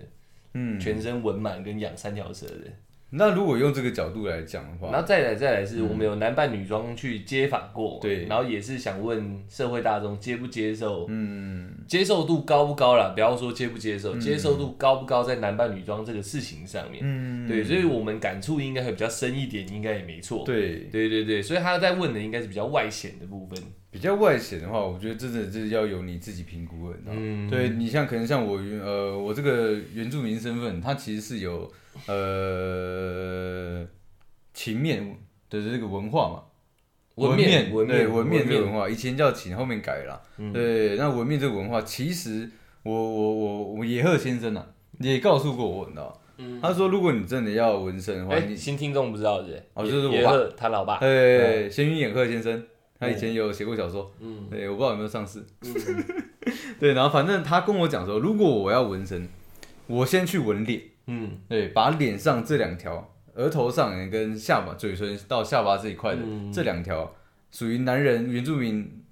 [SPEAKER 2] 嗯，
[SPEAKER 1] 全身纹满跟养三条蛇的，
[SPEAKER 2] 那如果用这个角度来讲的
[SPEAKER 1] 然
[SPEAKER 2] 话，
[SPEAKER 1] 后再来再来是我们有男扮女装去接访过，
[SPEAKER 2] 对
[SPEAKER 1] 然后也是想问社会大众接不接受，
[SPEAKER 2] 嗯，
[SPEAKER 1] 接受度高不高啦？不要说接不接受，接受度高不高在男扮女装这个事情上面，
[SPEAKER 2] 嗯，
[SPEAKER 1] 对，所以我们感触应该会比较深一点，应该也没错。
[SPEAKER 2] 对，
[SPEAKER 1] 对对对，所以他在问的应该是比较外显的部分。
[SPEAKER 2] 比较外显的话，我觉得真的就是要由你自己评估的？
[SPEAKER 1] 嗯，
[SPEAKER 2] 对你像可能像我原呃我这个原住民身份，它其实是有呃情面的这个文化嘛，
[SPEAKER 1] 文面
[SPEAKER 2] 对文面这个文化，以前叫情，后面改了啦。
[SPEAKER 1] 嗯
[SPEAKER 2] 对，那文面这个文化，其实我我我我野鹤先生啊，也告诉过我，你知道吗？
[SPEAKER 1] 嗯
[SPEAKER 2] 他说如果你真的要纹身的话，
[SPEAKER 1] 哎，
[SPEAKER 2] 你
[SPEAKER 1] 新听众不知道是不是？
[SPEAKER 2] 哦就是我爸
[SPEAKER 1] 野鹤他老爸。
[SPEAKER 2] 对，闲云野鹤先生，他以前有写过小说，
[SPEAKER 1] 嗯
[SPEAKER 2] 对，我不知道有没有上市。
[SPEAKER 1] 嗯 [LAUGHS]
[SPEAKER 2] 对，然后反正他跟我讲说，如果我要纹身，我先去纹脸，
[SPEAKER 1] 嗯。
[SPEAKER 2] 对，把脸上这两条，额头上跟下巴、嘴唇到下巴这一块的、
[SPEAKER 1] 嗯。
[SPEAKER 2] 这两条，属于男人原住民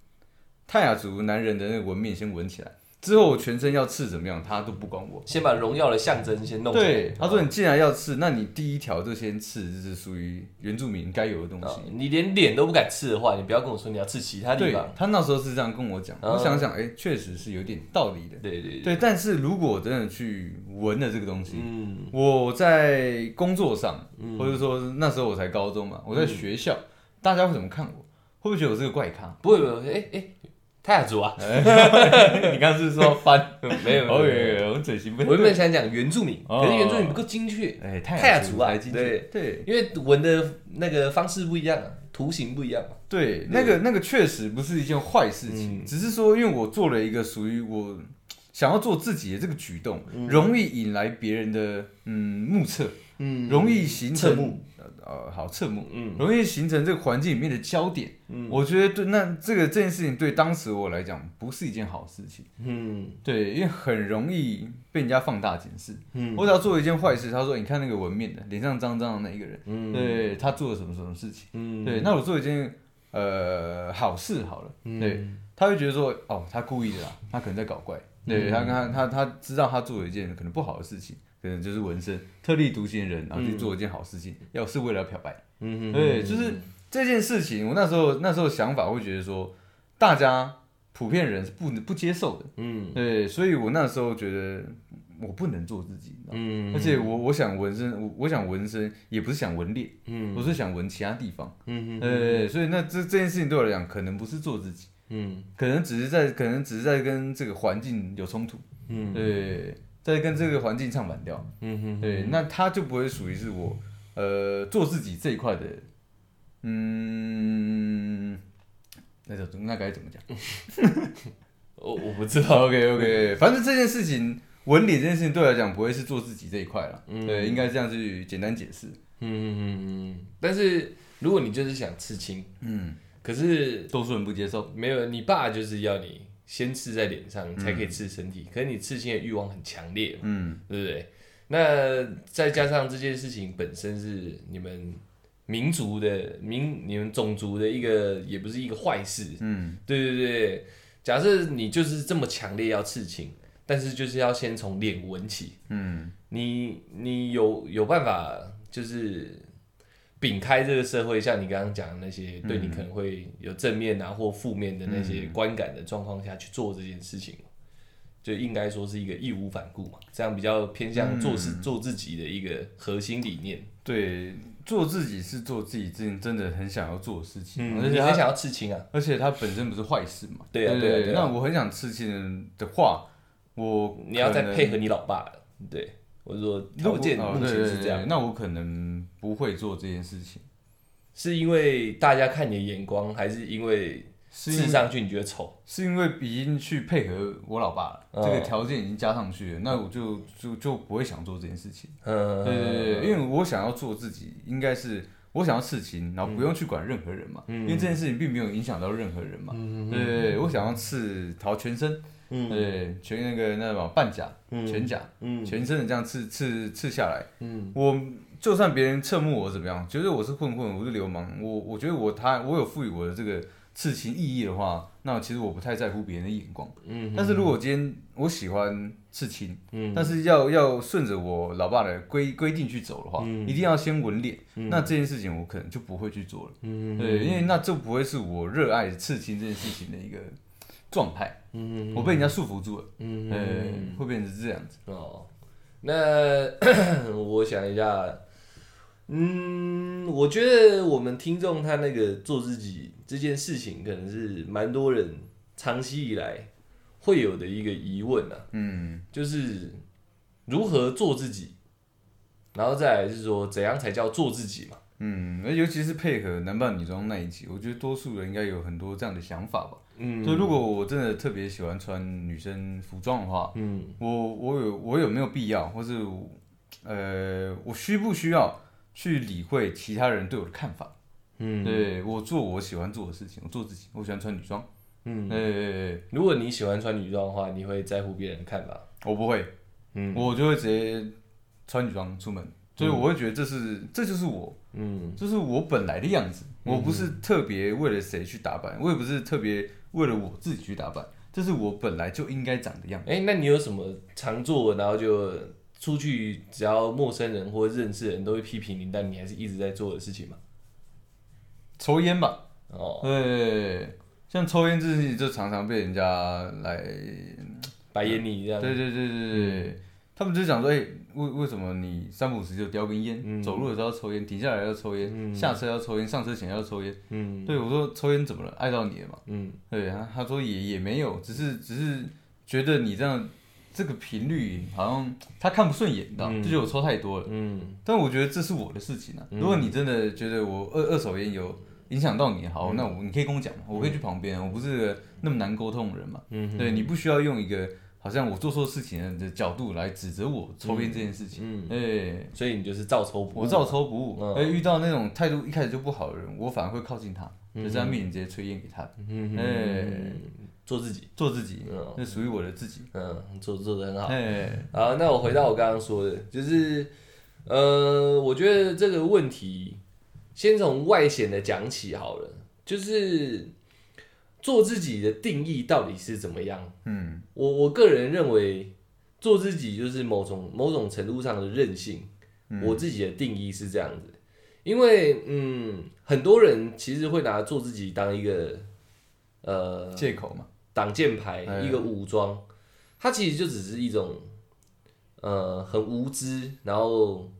[SPEAKER 2] 泰雅族男人的那个纹面先纹起来，之后我全身要刺怎么样，他都不管我。
[SPEAKER 1] 先把荣耀的象征先弄。
[SPEAKER 2] 对，他说你既然要刺，那你第一条就先刺，就是属于原住民该有的东西。
[SPEAKER 1] 啊你连脸都不敢刺的话，你不要跟我说你要刺其他地
[SPEAKER 2] 对
[SPEAKER 1] 方。
[SPEAKER 2] 他那时候是这样跟我讲，
[SPEAKER 1] 嗯
[SPEAKER 2] 我想想，哎、确实是有点道理的。
[SPEAKER 1] 对对对，
[SPEAKER 2] 对，但是如果我真的去闻了这个东西，
[SPEAKER 1] 嗯
[SPEAKER 2] 我在工作上，
[SPEAKER 1] 嗯
[SPEAKER 2] 或者说那时候我才高中嘛，我在学校，大家会怎么看我？会不会觉得我是个怪咖？
[SPEAKER 1] 不会不会，哎哎，泰雅族啊，[LAUGHS]
[SPEAKER 2] 你刚刚是说翻？[LAUGHS]
[SPEAKER 1] 没有没有
[SPEAKER 2] 我嘴型不
[SPEAKER 1] 我原本想讲原住民，
[SPEAKER 2] 哦。
[SPEAKER 1] 可是原住民不够精确，
[SPEAKER 2] 哎，
[SPEAKER 1] 泰
[SPEAKER 2] 泰
[SPEAKER 1] 雅族啊对。
[SPEAKER 2] 对。
[SPEAKER 1] 因为纹的那个方式不一样啊，图形不一样嘛。
[SPEAKER 2] 对，那个那个确实不是一件坏事情，
[SPEAKER 1] 嗯。
[SPEAKER 2] 只是说因为我做了一个属于我想要做自己的这个举动，
[SPEAKER 1] 嗯。
[SPEAKER 2] 容易引来别人的嗯目测，
[SPEAKER 1] 嗯。
[SPEAKER 2] 容易形成
[SPEAKER 1] 目
[SPEAKER 2] 呃好侧目，
[SPEAKER 1] 嗯。
[SPEAKER 2] 容易形成这个环境里面的焦点。
[SPEAKER 1] 嗯。
[SPEAKER 2] 我觉得对那这个这件事情对当时我来讲不是一件好事情，
[SPEAKER 1] 嗯。
[SPEAKER 2] 对，因为很容易被人家放大检视。
[SPEAKER 1] 嗯。
[SPEAKER 2] 我只要做一件坏事，他说你看那个纹面的脸上脏脏的那一个人，
[SPEAKER 1] 嗯。
[SPEAKER 2] 对他做了什么什么事情，
[SPEAKER 1] 嗯。
[SPEAKER 2] 对，那我做一件呃好事好了，
[SPEAKER 1] 嗯。
[SPEAKER 2] 对他会觉得说哦他故意的啦，他可能在搞怪，对
[SPEAKER 1] 嗯
[SPEAKER 2] 他他他他知道他做了一件可能不好的事情，可能就是纹身特立独行的人，然后去做一件好事情，要是为了要漂白。
[SPEAKER 1] 嗯
[SPEAKER 2] 对，就是这件事情，我那时候那时候想法会觉得说，大家普遍人是不不接受的，
[SPEAKER 1] 嗯。
[SPEAKER 2] 对，所以我那时候觉得我不能做自己，
[SPEAKER 1] 嗯，
[SPEAKER 2] 而且我我想纹身，我我想纹身也不是想纹脸，
[SPEAKER 1] 嗯
[SPEAKER 2] 我是想纹其他地方。
[SPEAKER 1] 嗯嗯
[SPEAKER 2] 呃，所以那这这件事情对我来讲，可能不是做自己，
[SPEAKER 1] 嗯。
[SPEAKER 2] 可能只是在可能只是在跟这个环境有冲突，
[SPEAKER 1] 嗯。
[SPEAKER 2] 对，在跟这个环境唱反调，
[SPEAKER 1] 嗯哼，
[SPEAKER 2] 对，那他就不会属于是我呃做自己这一块的，嗯，那叫那该怎么讲？[LAUGHS]
[SPEAKER 1] 我我不知道
[SPEAKER 2] ，？OK OK，反正这件事情纹理这件事情对我来讲不会是做自己这一块了，
[SPEAKER 1] 嗯。
[SPEAKER 2] 对，应该这样去简单解释，
[SPEAKER 1] 嗯嗯嗯嗯，但是如果你就是想刺青，
[SPEAKER 2] 嗯，
[SPEAKER 1] 可是
[SPEAKER 2] 多数人不接受，
[SPEAKER 1] 没有，你爸就是要你先刺在脸上才可以刺身体，可是你刺青的欲望很强烈嘛，
[SPEAKER 2] 嗯。
[SPEAKER 1] 对不对？那再加上这件事情本身是你们民族的民，你们种族的一个，也不是一个坏事，
[SPEAKER 2] 嗯。
[SPEAKER 1] 对对对。假设你就是这么强烈要刺青，但是就是要先从脸纹起，
[SPEAKER 2] 嗯。
[SPEAKER 1] 你你有有办法就是摒开这个社会，像你刚刚讲的那些对你可能会有正面啊或负面的那些观感的状况下去做这件事情，就应该说是一个义无反顾嘛，这样比较偏向做事、做自己的一个核心理念。
[SPEAKER 2] 对，做自己是做自己真真的很想要做的事情，
[SPEAKER 1] 嗯，
[SPEAKER 2] 而且
[SPEAKER 1] 很想要刺青啊？
[SPEAKER 2] 而且它本身不是坏事嘛。
[SPEAKER 1] 对啊
[SPEAKER 2] 对
[SPEAKER 1] 对啊对啊
[SPEAKER 2] 那我很想刺青的话，我
[SPEAKER 1] 你要再配合你老爸，对，我说条件
[SPEAKER 2] 哦
[SPEAKER 1] 目前是这样，
[SPEAKER 2] 那我可能不会做这件事情，
[SPEAKER 1] 是因为大家看你的眼光，还是因为
[SPEAKER 2] 是因为
[SPEAKER 1] 刺上去你觉得丑？
[SPEAKER 2] 是因为已经去配合我老爸了，
[SPEAKER 1] 哦
[SPEAKER 2] 这个条件已经加上去了，那我就就就不会想做这件事情。
[SPEAKER 1] 嗯，
[SPEAKER 2] 对对对，因为我想要做自己，应该是我想要刺青，然后不用去管任何人嘛，
[SPEAKER 1] 嗯
[SPEAKER 2] 因为这件事情并没有影响到任何人嘛。嗯对对对，我想要刺桃全身，
[SPEAKER 1] 嗯。
[SPEAKER 2] 对，全那个那什么半甲、
[SPEAKER 1] 嗯。
[SPEAKER 2] 全甲，
[SPEAKER 1] 嗯。
[SPEAKER 2] 全身的这样刺刺刺下来，
[SPEAKER 1] 嗯。
[SPEAKER 2] 我就算别人侧目我怎么样，觉得我是混混，我是流氓，我我觉得我他我有赋予我的这个刺青意义的话，那其实我不太在乎别人的眼光。
[SPEAKER 1] 嗯
[SPEAKER 2] 但是如果今天我喜欢刺青，
[SPEAKER 1] 嗯。
[SPEAKER 2] 但是要要顺着我老爸的规规定去走的话，
[SPEAKER 1] 嗯。
[SPEAKER 2] 一定要先纹脸，那这件事情我可能就不会去做了。
[SPEAKER 1] 嗯。
[SPEAKER 2] 对，因为那这不会是我热爱刺青这件事情的一个状态，
[SPEAKER 1] 嗯
[SPEAKER 2] 我被人家束缚住了，
[SPEAKER 1] 嗯
[SPEAKER 2] 呃，会变成是这样子。
[SPEAKER 1] 哦，那 [COUGHS] 我想一下，嗯，我觉得我们听众他那个做自己这件事情，可能是蛮多人长期以来会有的一个疑问啊，
[SPEAKER 2] 嗯
[SPEAKER 1] 就是如何做自己，然后再来是说怎样才叫做自己嘛。
[SPEAKER 2] 嗯，那尤其是配合男扮女装那一集，我觉得多数人应该有很多这样的想法吧。
[SPEAKER 1] 嗯，
[SPEAKER 2] 就如果我真的特别喜欢穿女生服装的话，
[SPEAKER 1] 嗯。
[SPEAKER 2] 我我有我有没有必要，或是呃，我需不需要去理会其他人对我的看法？
[SPEAKER 1] 嗯。
[SPEAKER 2] 对我做我喜欢做的事情，我做自己，我喜欢穿女装。
[SPEAKER 1] 嗯，
[SPEAKER 2] 对对对，
[SPEAKER 1] 如果你喜欢穿女装的话，你会在乎别人的看法。
[SPEAKER 2] 我不会，
[SPEAKER 1] 嗯。
[SPEAKER 2] 我就会直接穿女装出门，所以我会觉得这是这就是我，
[SPEAKER 1] 嗯。
[SPEAKER 2] 这是我本来的样子。我不是特别为了谁去打扮，我也不是特别为了我自己去打扮，这是我本来就应该长的样子。
[SPEAKER 1] 哎、那你有什么常做，然后就出去，只要陌生人或认识的人都会批评你，但你还是一直在做的事情吗？
[SPEAKER 2] 抽烟吧，
[SPEAKER 1] 哦，
[SPEAKER 2] 对，像抽烟这件事情就常常被人家来，
[SPEAKER 1] 白眼你这样。
[SPEAKER 2] 对对对对对，他们就讲说，哎、为为什么你三不五时就叼根烟，
[SPEAKER 1] 嗯
[SPEAKER 2] 走路的时候要抽烟，停下来要抽烟，下车要抽烟，上车前要抽烟。
[SPEAKER 1] 嗯
[SPEAKER 2] 对我说抽烟怎么了？碍到你了嘛？
[SPEAKER 1] 嗯
[SPEAKER 2] 对啊，他说也也没有，只是只是觉得你这样这个频率好像他看不顺眼，你知道吗？就觉得我抽太多了。
[SPEAKER 1] 嗯
[SPEAKER 2] 但我觉得这是我的事情啊。如果你真的觉得我二二手烟有影响到你，好，那我你可以跟我讲嘛，我可以去旁边，我不是那么难沟通的人嘛。
[SPEAKER 1] 嗯
[SPEAKER 2] 对你不需要用一个好像我做错事情的角度来指责我抽烟这件事情。
[SPEAKER 1] 嗯，
[SPEAKER 2] 哎，
[SPEAKER 1] 所以你就是照抽不误。
[SPEAKER 2] 我照抽不误。
[SPEAKER 1] 嗯
[SPEAKER 2] 哎，遇到那种态度一开始就不好的人，我反而会靠近他，就在他面前直接吹烟给他，
[SPEAKER 1] 嗯
[SPEAKER 2] 哎，
[SPEAKER 1] 做自己。
[SPEAKER 2] 做自己
[SPEAKER 1] 嗯，
[SPEAKER 2] 那属于我的自己。
[SPEAKER 1] 嗯，做做的很好。
[SPEAKER 2] 哎，
[SPEAKER 1] 好，那我回到我刚刚说的，就是，呃，我觉得这个问题先从外显的讲起好了，就是做自己的定义到底是怎么样？
[SPEAKER 2] 嗯
[SPEAKER 1] 我我个人认为，做自己就是某种某种程度上的任性。我自己的定义是这样子，因为嗯，很多人其实会拿做自己当一个呃
[SPEAKER 2] 借口嘛。
[SPEAKER 1] 挡箭牌，
[SPEAKER 2] 哎
[SPEAKER 1] 一个武装，它其实就只是一种呃很无知，然后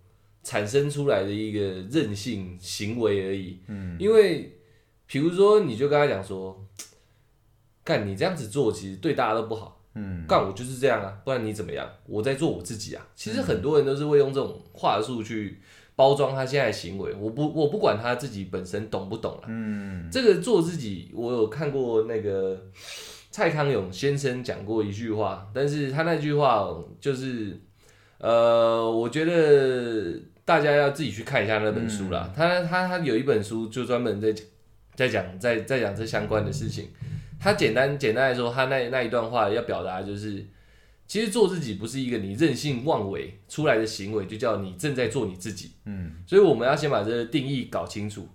[SPEAKER 1] 产生出来的一个任性行为而已。嗯，因为比如说，你就跟他讲说，干你这样子做，其实对大家都不好。嗯，干我就是这样啊，不然你怎么样？我在做我自己啊。其实很多人都是会用这种话术去包装他现在的行为。我不我不管他自己本身懂不懂了。嗯，这个做自己，我有看过那个蔡康永先生讲过一句话，但是他那句话就是，呃，我觉得大家要自己去看一下那本书啦。他他他有一本书就专门在讲在讲在在讲这相关的事情。他简单简单来说，他那那一段话要表达就是，其实做自己不是一个你任性妄为出来的行为，就叫你正在做你自己。嗯，所以我们要先把这个定义搞清楚。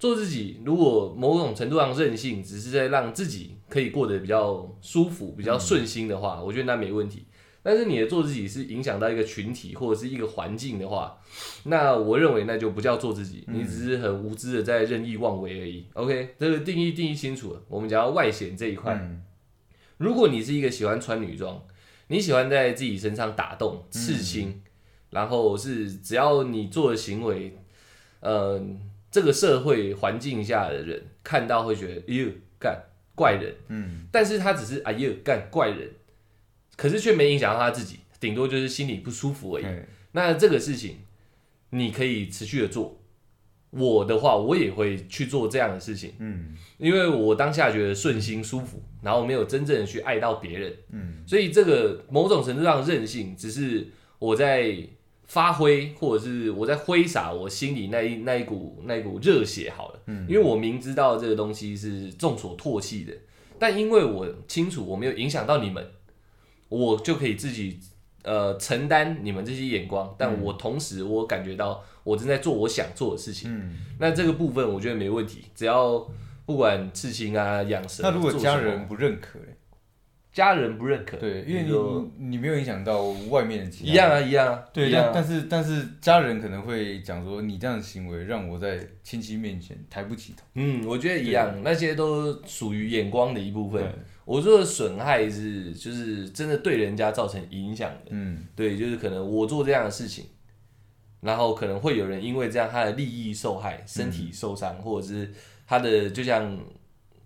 [SPEAKER 1] 做自己，如果某种程度上任性，只是在让自己可以过得比较舒服、比较顺心的话，我觉得那没问题。但是你的做自己是影响到一个群体或者是一个环境的话，那我认为那就不叫做自己，你只是很无知的在任意妄为而已。OK，这个定义定义清楚了。我们讲到外显这一块，如果你是一个喜欢穿女装，你喜欢在自己身上打洞、刺青，然后是只要你做的行为，嗯、这个社会环境下的人看到会觉得，哎呦，干怪人，嗯，但是他只是哎呦干怪人，可是却没影响到他自己，顶多就是心里不舒服而已。
[SPEAKER 2] 哎
[SPEAKER 1] 那这个事情你可以持续的做。我的话，我也会去做这样的事情，嗯，因为我当下觉得顺心舒服，然后没有真正的去爱到别人，嗯，所以这个某种程度上任性，只是我在发挥，或者是我在挥洒我心里那一那一股那一股热血好了，嗯，因为我明知道这个东西是众所唾弃的，但因为我清楚我没有影响到你们，我就可以自己呃承担你们这些眼光，但我同时我感觉到我正在做我想做的事情。嗯，那这个部分我觉得没问题，只要不管刺青啊、养蛇，
[SPEAKER 2] 那如果家人不认可嘞？
[SPEAKER 1] 家人不认可，
[SPEAKER 2] 对，因为你你你没有影响到外面的其他
[SPEAKER 1] 一样啊，一样啊，
[SPEAKER 2] 对，
[SPEAKER 1] 一样啊。
[SPEAKER 2] 但但是但是家人可能会讲说，你这样的行为让我在亲戚面前抬不起头。
[SPEAKER 1] 嗯，我觉得一样，那些都属于眼光的一部分
[SPEAKER 2] 对。
[SPEAKER 1] 我说的损害是，就是真的对人家造成影响的。
[SPEAKER 2] 嗯，
[SPEAKER 1] 对，就是可能我做这样的事情，然后可能会有人因为这样他的利益受害、身体受伤，或者是他的就像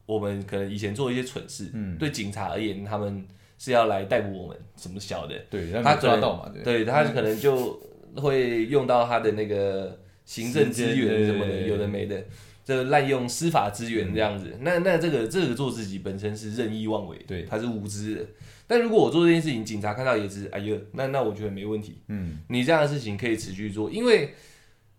[SPEAKER 1] 我们可能以前做一些蠢事，
[SPEAKER 2] 嗯。
[SPEAKER 1] 对警察而言，他们是要来逮捕我们，什么小的，
[SPEAKER 2] 对，让
[SPEAKER 1] 他
[SPEAKER 2] 抓到嘛，对。
[SPEAKER 1] 他可能就会用到他的那个行政资源什么的，有的没的，这滥用司法资源这样子。那那这个这个做自己本身是任意妄为，
[SPEAKER 2] 对
[SPEAKER 1] 他是无知的。但如果我做这件事情，警察看到也是，哎呦，那那我觉得没问题。
[SPEAKER 2] 嗯，
[SPEAKER 1] 你这样的事情可以持续做，因为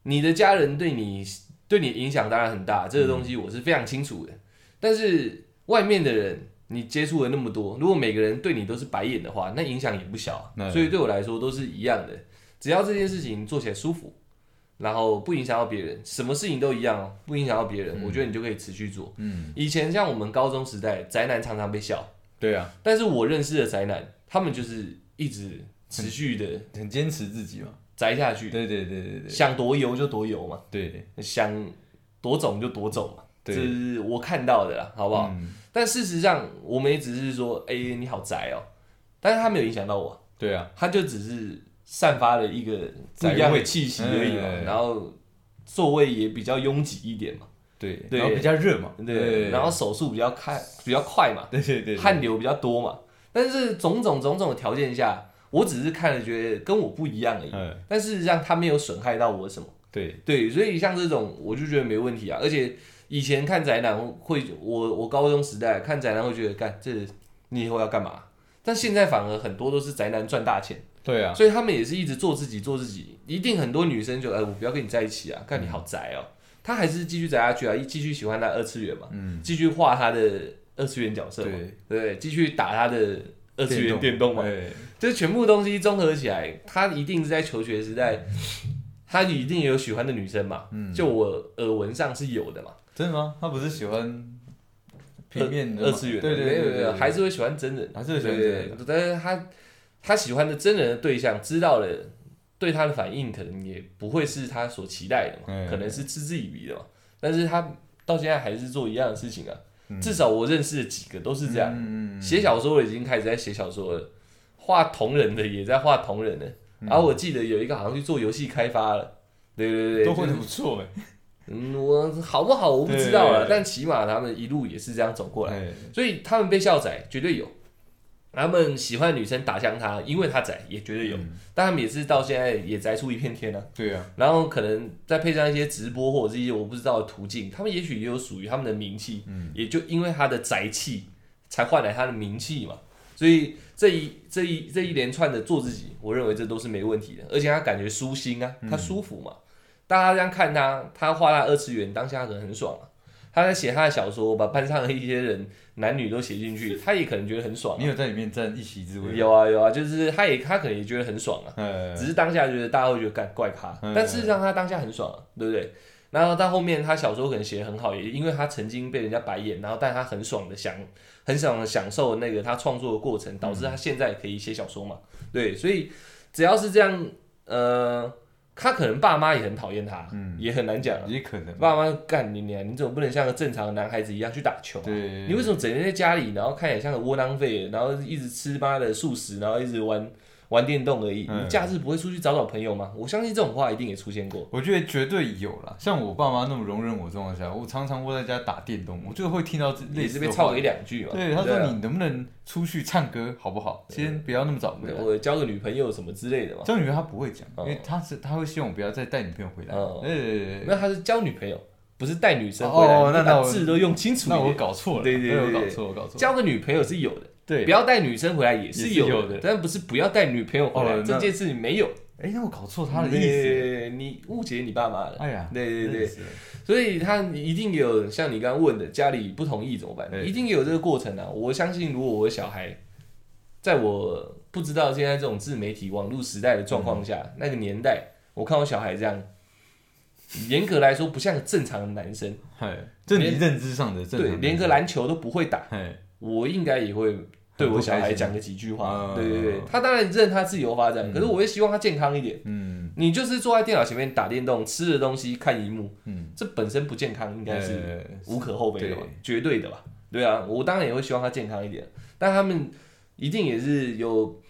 [SPEAKER 1] 你的家人对你对你影响当然很大，这个东西我是非常清楚的。但是外面的人，你接触了那么多，如果每个人对你都是白眼的话，那影响也不小啊。所以对我来说都是一样的，只要这件事情做起来舒服，然后不影响到别人，什么事情都一样哦，不影响到别人，我觉得你就可以持续做。嗯，以前像我们高中时代，宅男常常被笑，
[SPEAKER 2] 对啊，
[SPEAKER 1] 但是我认识的宅男，他们就是一直持续的
[SPEAKER 2] 很坚持自己嘛。
[SPEAKER 1] 宅下去，
[SPEAKER 2] 对对对对对。
[SPEAKER 1] 想多油就多油嘛，
[SPEAKER 2] 对。
[SPEAKER 1] 想多肿就多肿嘛，这，是我看到的啦，好不好？
[SPEAKER 2] 嗯。
[SPEAKER 1] 但事实上，我们也只是说，哎、你好宅哦、但是他没有影响到我，
[SPEAKER 2] 对啊，
[SPEAKER 1] 他就只是散发了一个不一样的气息而已嘛，
[SPEAKER 2] 嗯
[SPEAKER 1] 然后座位也比较拥挤一点嘛，
[SPEAKER 2] 对，
[SPEAKER 1] 对。
[SPEAKER 2] 然后比较热嘛，
[SPEAKER 1] 对，然后手速比较快，比较快嘛，
[SPEAKER 2] 对对对，对。
[SPEAKER 1] 汗流比较多嘛，但是种种种种的条件下，我只是看了觉得跟我不一样而已，
[SPEAKER 2] 嗯，
[SPEAKER 1] 但事实上他没有损害到我什么。
[SPEAKER 2] 对，
[SPEAKER 1] 对，所以像这种我就觉得没问题啊。而且以前看宅男会，我我高中时代看宅男会觉得，干这你以后要干嘛？但现在反而很多都是宅男赚大钱，
[SPEAKER 2] 对啊，
[SPEAKER 1] 所以他们也是一直做自己做自己。一定很多女生就哎，我不要跟你在一起啊，看你好宅哦、他还是继续宅下去啊，继续喜欢他二次元嘛，
[SPEAKER 2] 嗯，
[SPEAKER 1] 继续画他的二次元角色嘛，
[SPEAKER 2] 对？
[SPEAKER 1] 继续打他的二次元电动嘛，
[SPEAKER 2] 对
[SPEAKER 1] 就是全部东西综合起来，他一定是在求学时代，他一定有喜欢的女生嘛。
[SPEAKER 2] 嗯
[SPEAKER 1] 就我耳闻上是有的嘛。
[SPEAKER 2] 真的吗？他不是喜欢平面的
[SPEAKER 1] 二次元的，
[SPEAKER 2] 对对对对，
[SPEAKER 1] 还是会喜欢真人，
[SPEAKER 2] 还是会喜欢真人
[SPEAKER 1] 但是他他喜欢的真人的对象知道了，对他的反应可能也不会是他所期待的嘛，
[SPEAKER 2] 嗯。
[SPEAKER 1] 可能是嗤之以鼻的嘛。但是他到现在还是做一样的事情啊。
[SPEAKER 2] 嗯。
[SPEAKER 1] 至少我认识的几个都是这样，写小说的已经开始在写小说了，画同人的也在画同人的，
[SPEAKER 2] 嗯。
[SPEAKER 1] 然后我记得有一个好像去做游戏开发了，对对对，
[SPEAKER 2] 都混
[SPEAKER 1] 就是
[SPEAKER 2] 得不错哎。
[SPEAKER 1] 嗯，我好不好我不知道了，
[SPEAKER 2] 对
[SPEAKER 1] 但起码他们一路也是这样走过来，
[SPEAKER 2] 哎，
[SPEAKER 1] 所以他们被笑宰绝对有。他们喜欢女生打向他，因为他宅也绝对有，
[SPEAKER 2] 嗯
[SPEAKER 1] 但他们也是到现在也宅出一片天啊。
[SPEAKER 2] 对啊，
[SPEAKER 1] 然后可能再配上一些直播或者是一些我不知道的途径，他们也许也有属于他们的名气，
[SPEAKER 2] 嗯
[SPEAKER 1] 也就因为他的宅气，才换来他的名气嘛。所以这一这一这一连串的做自己，我认为这都是没问题的，而且他感觉舒心啊，他舒服嘛。大家这样看他，他画他二次元，当下可能很爽啊。他在写他的小说，把班上的一些人男女都写进去，[LAUGHS] 他也可能觉得很爽、啊。
[SPEAKER 2] 你有在里面占一席之位？
[SPEAKER 1] 有啊有啊，就是他也他可能也觉得很爽啊。
[SPEAKER 2] 呃，
[SPEAKER 1] 只是当下觉得大家会觉得干怪咖，
[SPEAKER 2] 嗯
[SPEAKER 1] 但事实上他当下很爽、啊，对不对？然后到后面他小时候可能写的很好，也因为他曾经被人家白眼，然后但他很爽的享，很爽的享受那个他创作的过程，导致他现在可以写小说嘛，对，所以只要是这样，呃，他可能爸妈也很讨厌他，
[SPEAKER 2] 嗯
[SPEAKER 1] 也很难讲啊。
[SPEAKER 2] 也可能。
[SPEAKER 1] 爸妈干你娘，你怎么不能像个正常的男孩子一样去打球、啊？
[SPEAKER 2] 对，
[SPEAKER 1] 你为什么整天在家里，然后看起来像个窝囊废，然后一直吃妈的素食，然后一直玩玩电动而已？
[SPEAKER 2] 嗯
[SPEAKER 1] 你假日不会出去找找朋友吗？我相信这种话一定也出现过。
[SPEAKER 2] 我觉得绝对有啦，像我爸妈那么容忍我的状况下，我常常窝在家打电动，我就会听到这类
[SPEAKER 1] 也
[SPEAKER 2] 似
[SPEAKER 1] 被操一两句嘛。
[SPEAKER 2] 对，他
[SPEAKER 1] 啊
[SPEAKER 2] 说你能不能出去唱歌好不好？先不要那么早回来。
[SPEAKER 1] 我交个女朋友什么之类的嘛。
[SPEAKER 2] 交女朋友他不会讲，
[SPEAKER 1] 哦
[SPEAKER 2] 因为他是他会希望我不要再带女朋友回来。
[SPEAKER 1] 哦
[SPEAKER 2] 对对对对
[SPEAKER 1] 那他是交女朋友，不是带女生回来。
[SPEAKER 2] 哦那那
[SPEAKER 1] 字都用清楚
[SPEAKER 2] 那我。搞错了，
[SPEAKER 1] 对对对对
[SPEAKER 2] 我搞错，我搞错。
[SPEAKER 1] 交个女朋友是有的，
[SPEAKER 2] 对
[SPEAKER 1] 不，要带女生回来也是有
[SPEAKER 2] 有的
[SPEAKER 1] 但不是不要带女朋友回来
[SPEAKER 2] 哦
[SPEAKER 1] 这件事情没有。
[SPEAKER 2] 哎，那我搞错他的意思。
[SPEAKER 1] 你误解你爸妈了。
[SPEAKER 2] 哎呀，
[SPEAKER 1] 对对对所以他一定有像你刚刚问的，家里不同意怎么办？一定有这个过程啊！我相信，如果我的小孩，在我不知道现在这种自媒体网络时代的状况下，
[SPEAKER 2] 嗯
[SPEAKER 1] 那个年代，我看我小孩这样，严格来说不像个正常的男生，
[SPEAKER 2] 嗨，这你认知上的正
[SPEAKER 1] 对，连个，篮球都不会打，我应该也会对我小孩讲个几句话。对对对。
[SPEAKER 2] 嗯，
[SPEAKER 1] 他当然任他自由发展，可是我也希望他健康一点。
[SPEAKER 2] 嗯。
[SPEAKER 1] 你就是坐在电脑前面打电动，吃的东西看荧幕，
[SPEAKER 2] 嗯，
[SPEAKER 1] 这本身不健康，应该是
[SPEAKER 2] 呃
[SPEAKER 1] 无可厚非的嘛
[SPEAKER 2] 对，
[SPEAKER 1] 绝对的吧？对啊，我当然也会希望他健康一点，但他们一定也是有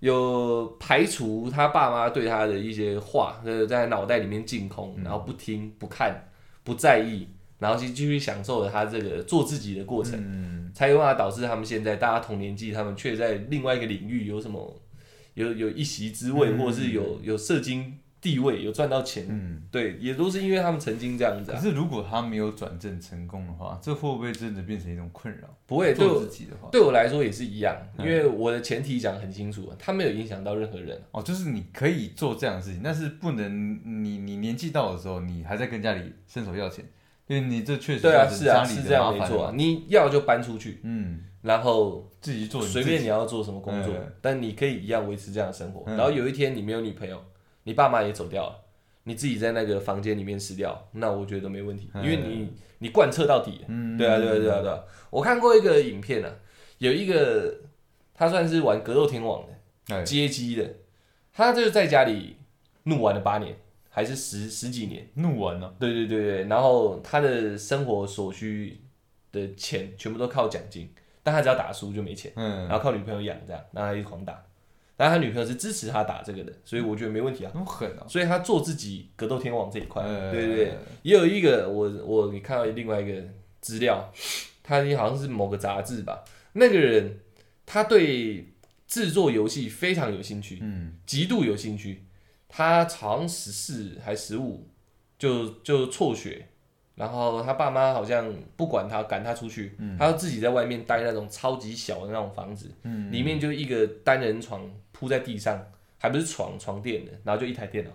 [SPEAKER 1] 有排除他爸妈对他的一些话，呃，在脑袋里面净空，然后不听、不看、不在意，然后去继续享受了他这个做自己的过程，
[SPEAKER 2] 嗯，
[SPEAKER 1] 才有办法导致他们现在大家同年纪，他们却在另外一个领域有什么有有一席之位，
[SPEAKER 2] 嗯
[SPEAKER 1] 或者是有有社经地位，有赚到钱，
[SPEAKER 2] 嗯。
[SPEAKER 1] 对，也都是因为他们曾经这样子啊。
[SPEAKER 2] 可是如果他没有转正成功的话，这会不会真的变成一种困扰？
[SPEAKER 1] 不会，对
[SPEAKER 2] 做自己的话，
[SPEAKER 1] 对我来说也是一样，因
[SPEAKER 2] 嗯
[SPEAKER 1] 为我的前提讲得很清楚，他没有影响到任何人。
[SPEAKER 2] 哦，就是你可以做这样的事情，但是不能你你年纪到的时候，你还在跟家里伸手要钱，因为你这确实
[SPEAKER 1] 对啊，是啊，是这样没错啊。你要就搬出去，
[SPEAKER 2] 嗯，
[SPEAKER 1] 然后
[SPEAKER 2] 自己做
[SPEAKER 1] 随便你要做什么工作
[SPEAKER 2] 嗯，
[SPEAKER 1] 但你可以一样维持这样的生活。
[SPEAKER 2] 嗯
[SPEAKER 1] 然后有一天你没有女朋友，你爸妈也走掉了，你自己在那个房间里面死掉，那我觉得都没问题，因
[SPEAKER 2] 嗯
[SPEAKER 1] 为你你贯彻到底。
[SPEAKER 2] 嗯，
[SPEAKER 1] 对啊，对啊，对啊，对啊。我看过一个影片啊，有一个他算是玩格斗天王的。
[SPEAKER 2] 哎，
[SPEAKER 1] 接机的，他就是在家里怒玩了八年，还是十十几年。
[SPEAKER 2] 怒完了，
[SPEAKER 1] 对对对对，然后他的生活所需的钱全部都靠奖金，但他只要打输就没钱，
[SPEAKER 2] 嗯，
[SPEAKER 1] 然后靠女朋友养这样，然后他一直狂打。但他女朋友是支持他打这个的，所以我觉得没问题啊。
[SPEAKER 2] 那么狠啊，
[SPEAKER 1] 所以他做自己格斗天王这一块，对对，也有一个我我你看到另外一个资料，他好像是某个杂志吧，那个人他对制作游戏非常有兴趣，
[SPEAKER 2] 嗯，
[SPEAKER 1] 极度有兴趣。他好像十四还十五就就辍学，然后他爸妈好像不管他赶他出去，他要自己在外面待那种超级小的那种房子，
[SPEAKER 2] 嗯。
[SPEAKER 1] 里面就一个单人床铺在地上，还不是床床垫的，然后就一台电脑，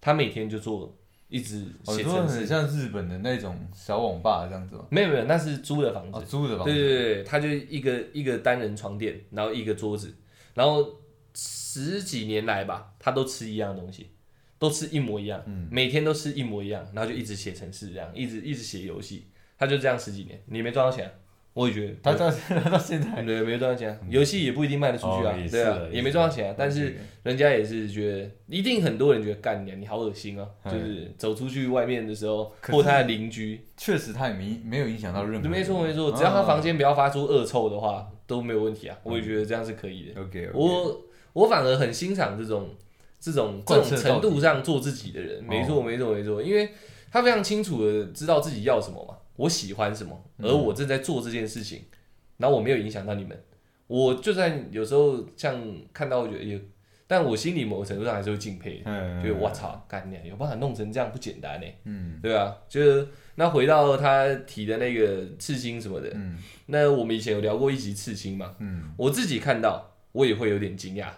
[SPEAKER 1] 他每天就做一直写程式，
[SPEAKER 2] 很像日本的那种小网吧这样子吗？
[SPEAKER 1] 没有没有，那是租的房子。
[SPEAKER 2] 哦，，租的房
[SPEAKER 1] 对
[SPEAKER 2] 子，
[SPEAKER 1] 对对对，他就一个一个单人床垫，然后一个桌子，然后十几年来吧，他都吃一样的东西，都吃一模一样，
[SPEAKER 2] 嗯。
[SPEAKER 1] 每天都吃一模一样，然后就一直写程式这样，一直一直写游戏，他就这样十几年，你没赚到钱啊、我也觉得，
[SPEAKER 2] 他到 [LAUGHS] 他到现在。
[SPEAKER 1] 对，没赚到钱啊，游戏也不一定卖得出去啊对啊
[SPEAKER 2] 啊，
[SPEAKER 1] 也没赚到钱啊，但是人家也是觉得，一定很多人觉得干你啊，你好恶心啊，
[SPEAKER 2] 哎
[SPEAKER 1] 就是走出去外面的时候，或他的邻居，
[SPEAKER 2] 确实他也没没有影响到任何人。
[SPEAKER 1] 没错没错，
[SPEAKER 2] 啊
[SPEAKER 1] 只要他房间不要发出恶臭的话，都没有问题啊，我也觉得这样是可以的。
[SPEAKER 2] OK，
[SPEAKER 1] 我我反而很欣赏这种这种这种程度上做自己的人，
[SPEAKER 2] 哦。
[SPEAKER 1] 没错没错没错，因为他非常清楚的知道自己要什么嘛，我喜欢什么，
[SPEAKER 2] 嗯。
[SPEAKER 1] 而我正在做这件事情，然后我没有影响到你们，我就算有时候像看到我觉得有，但我心里某个程度上还是会敬佩就我操，干你啊有办法弄成这样不简单呢，
[SPEAKER 2] 嗯。
[SPEAKER 1] 对吧？就是那回到他提的那个刺青什么的，
[SPEAKER 2] 嗯。
[SPEAKER 1] 那我们以前有聊过一集刺青嘛，
[SPEAKER 2] 嗯，
[SPEAKER 1] 我自己看到，我也会有点惊讶，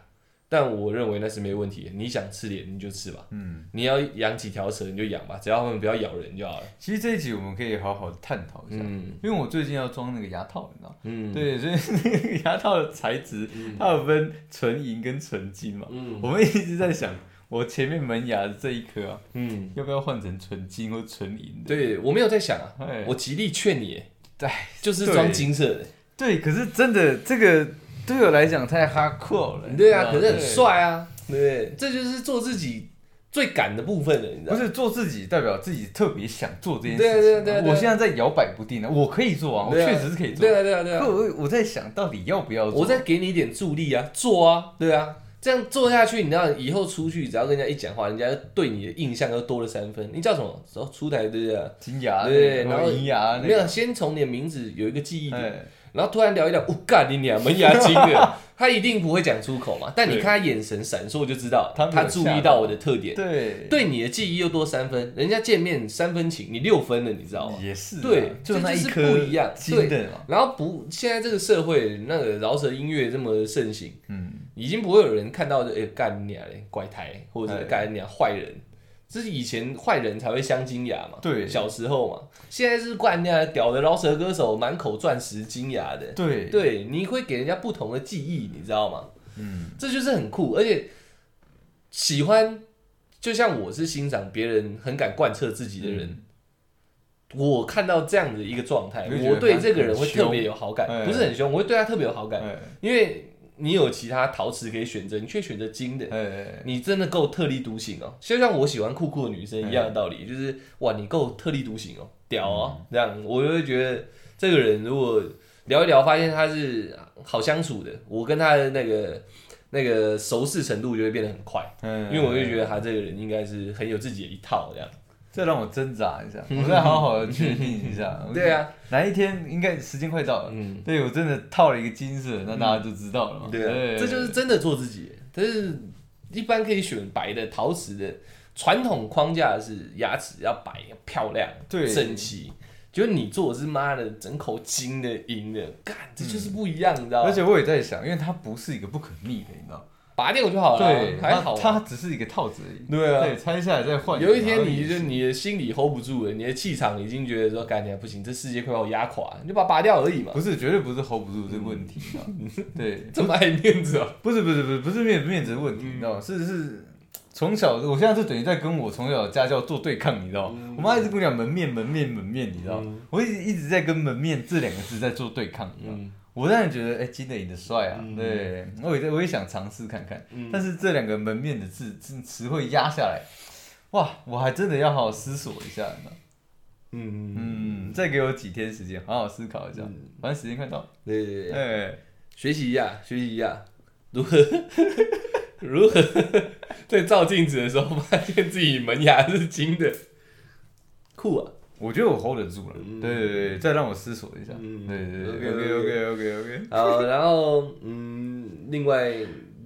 [SPEAKER 1] 但我认为那是没问题的。你想吃脸你就吃吧，
[SPEAKER 2] 嗯，
[SPEAKER 1] 你要养几条蛇你就养吧，只要他们不要咬人就好了。
[SPEAKER 2] 其实这一集我们可以好好的探讨一下，
[SPEAKER 1] 嗯
[SPEAKER 2] 因为我最近要装那个牙套，你知道吗？
[SPEAKER 1] 嗯，
[SPEAKER 2] 对，所以 [LAUGHS] 那个牙套的材质，它有分纯银跟纯金嘛。
[SPEAKER 1] 嗯
[SPEAKER 2] 我们一直在想，我前面门牙的这一颗啊，
[SPEAKER 1] 嗯，
[SPEAKER 2] 要不要换成纯金或纯银的？
[SPEAKER 1] 对我没有在想啊
[SPEAKER 2] 哎，
[SPEAKER 1] 我极力劝你，
[SPEAKER 2] 哎，
[SPEAKER 1] 就是装金色的，
[SPEAKER 2] 对，可是真的这个对我来讲太 hardcore 了。
[SPEAKER 1] 对啊，可是很。帅啊，对不对？这就是做自己最敢的部分了，你知道吗？
[SPEAKER 2] 不是做自己，代表自己特别想做这件事情。
[SPEAKER 1] 对啊对啊对啊
[SPEAKER 2] 我现在在摇摆不定呢，我可以做啊，我确实是可以做。
[SPEAKER 1] 对啊对啊对啊
[SPEAKER 2] 可，我我在想到底要不要做？
[SPEAKER 1] 我再给你一点助力啊，做啊，对啊，这样做下去，你知道以后出去只要跟人家一讲话，人家对你的印象又多了三分。你叫什么？然后出台对不对？
[SPEAKER 2] 金牙那个，
[SPEAKER 1] 对，然后
[SPEAKER 2] 银牙那
[SPEAKER 1] 没有，先从你的名字有一个记忆点，
[SPEAKER 2] 哎，
[SPEAKER 1] 然后突然聊一聊，我、干你娘，门牙精的，[LAUGHS] 他一定不会讲出口嘛，但你看他眼神闪烁就知道，
[SPEAKER 2] 他
[SPEAKER 1] 他注意到我的特点，
[SPEAKER 2] 对，
[SPEAKER 1] 对你的记忆又多三分，人家见面三分情，你六分了，你知道吗？
[SPEAKER 2] 也是啊，
[SPEAKER 1] 对
[SPEAKER 2] 就那一
[SPEAKER 1] 这
[SPEAKER 2] 颗
[SPEAKER 1] 就是不一样
[SPEAKER 2] 对的，
[SPEAKER 1] 然后不，现在这个社会那个饶舌音乐这么盛行，
[SPEAKER 2] 嗯，
[SPEAKER 1] 已经不会有人看到就哎干你娘嘞怪胎，或者干你娘坏人，这是以前坏人才会镶金牙嘛，
[SPEAKER 2] 对。
[SPEAKER 1] 小时候嘛，现在是干你娘屌的饶舌歌手，满口钻石金牙的，
[SPEAKER 2] 对，
[SPEAKER 1] 对，你会给人家不同的记忆，你知道吗？
[SPEAKER 2] 嗯，
[SPEAKER 1] 这就是很酷，而且喜欢，就像我是欣赏别人很敢贯彻自己的人。我看到这样的一个状态，我对这个人会特别有好感，
[SPEAKER 2] 哎。
[SPEAKER 1] 不是很凶，我会对他特别有好感，
[SPEAKER 2] 哎。
[SPEAKER 1] 因为你有其他陶瓷可以选择，你却选择金的，
[SPEAKER 2] 哎，
[SPEAKER 1] 你真的够特立独行哦，就像我喜欢酷酷的女生一样的道理，就是哇，你够特立独行哦，屌哦，
[SPEAKER 2] 嗯。
[SPEAKER 1] 这样我就会觉得这个人如果聊一聊，发现他是好相处的，我跟他的那个那个熟识程度就会变得很快，
[SPEAKER 2] 嗯。
[SPEAKER 1] 因为我就觉得他这个人应该是很有自己的一套这样。
[SPEAKER 2] 这让我挣扎一下，我再好好的确定一下。[LAUGHS]
[SPEAKER 1] 对啊，
[SPEAKER 2] 哪一天应该时间快到了，
[SPEAKER 1] 嗯，
[SPEAKER 2] 对我真的套了一个金色，那大家就知道了嘛。
[SPEAKER 1] 对啊，这就是真的做自己。但是一般可以选白的、陶瓷的，传统框架是牙齿要白、要漂亮、
[SPEAKER 2] 对
[SPEAKER 1] 整齐。就是你做的是妈的整口金的、银的，干这就是不一样，你知道吗？
[SPEAKER 2] 而且我也在想，因为它不是一个不可逆的，你知道吗？
[SPEAKER 1] 拔掉就好了啊，
[SPEAKER 2] 对，
[SPEAKER 1] 还好啊。
[SPEAKER 2] 它它只是一个套子而已。
[SPEAKER 1] 对啊
[SPEAKER 2] 对，拆下来再换。
[SPEAKER 1] 有一天你就你的心里 hold 不住了，你的气场已经觉得说，干你不行，这世界快把我压垮，你就把它拔掉而已嘛。
[SPEAKER 2] 不是绝对不是 hold 不住这个问题，[LAUGHS] 对，
[SPEAKER 1] 这么爱面子啊。
[SPEAKER 2] 不是不是不是不是面面子的问题，你知道吗？是是从小，我现在就等于在跟我从小家教做对抗，你知道吗？我妈一直跟我讲门面门面门面，你知道吗？我一直一直在跟门面这两个字在做对抗，你知道吗？
[SPEAKER 1] 嗯
[SPEAKER 2] 我当然觉得，哎、金的银的帅啊，
[SPEAKER 1] 嗯。
[SPEAKER 2] 对，我也在我也想尝试看看，
[SPEAKER 1] 嗯。
[SPEAKER 2] 但是这两个门面的字字词汇压下来，哇，我还真的要好好思索一下，
[SPEAKER 1] 嗯嗯，
[SPEAKER 2] 嗯，再给我几天时间，好好思考一下，
[SPEAKER 1] 嗯。
[SPEAKER 2] 反正时间快到。了，
[SPEAKER 1] 对对对，
[SPEAKER 2] 哎、
[SPEAKER 1] 学习一下，学习一下，如何？如何？[LAUGHS] 在照镜子的时候发现自己门牙是金的，酷啊！
[SPEAKER 2] 我觉得我 hold 得住了，对对对，再让我思索一下，
[SPEAKER 1] 嗯。
[SPEAKER 2] 对对对
[SPEAKER 1] OK，OK，OK
[SPEAKER 2] OK OK OK，
[SPEAKER 1] 好，然后嗯，另外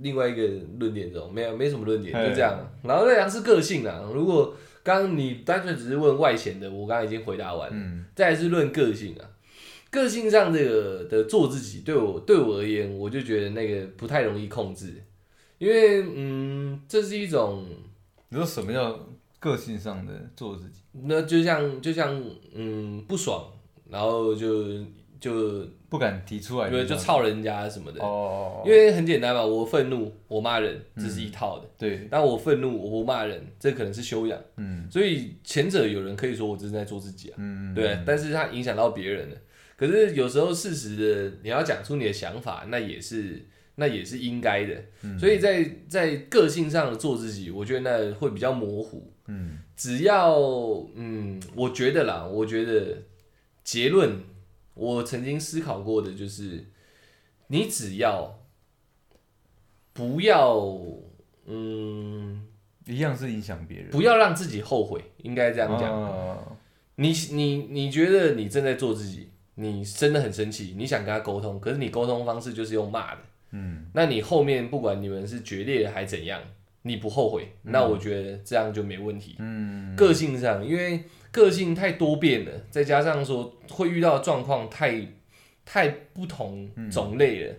[SPEAKER 1] 另外一个论点中没有没什么论点，就这样。然后那两是个性啊，如果刚刚你单纯只是问外显的，我刚刚已经回答完了。
[SPEAKER 2] 嗯。
[SPEAKER 1] 再来是论个性啊，个性上这个的做自己，对我对我而言，我就觉得那个不太容易控制，因为嗯，这是一种，
[SPEAKER 2] 你说什么叫个性上的做自己？
[SPEAKER 1] 那就像就像嗯不爽，然后就就
[SPEAKER 2] 不敢提出来，
[SPEAKER 1] 因为就操人家什么的，
[SPEAKER 2] 哦，
[SPEAKER 1] 因为很简单嘛，我愤怒，我骂人，这是一套的。
[SPEAKER 2] 对，
[SPEAKER 1] 但我愤怒，我不骂人，这可能是修养。
[SPEAKER 2] 嗯
[SPEAKER 1] 所以前者有人可以说我真的在做自己啊，
[SPEAKER 2] 嗯，
[SPEAKER 1] 对，但是他影响到别人了。可是有时候事实的你要讲出你的想法，那也是那也是应该的。所以在在个性上的做自己，我觉得那会比较模糊。
[SPEAKER 2] 嗯，
[SPEAKER 1] 只要嗯，我觉得啦，我觉得结论，我曾经思考过的就是，你只要不要嗯，
[SPEAKER 2] 一样是影响别人。
[SPEAKER 1] 不要让自己后悔，应该这样讲。
[SPEAKER 2] 啊
[SPEAKER 1] 你你你觉得你正在做自己，你真的很生气，你想跟他沟通，可是你沟通方式就是用骂的，
[SPEAKER 2] 嗯，
[SPEAKER 1] 那你后面不管你们是决裂还怎样，你不后悔，那我觉得这样就没问题。
[SPEAKER 2] 嗯，
[SPEAKER 1] 个性上，因为个性太多变了，再加上说会遇到的状况太太不同种类了，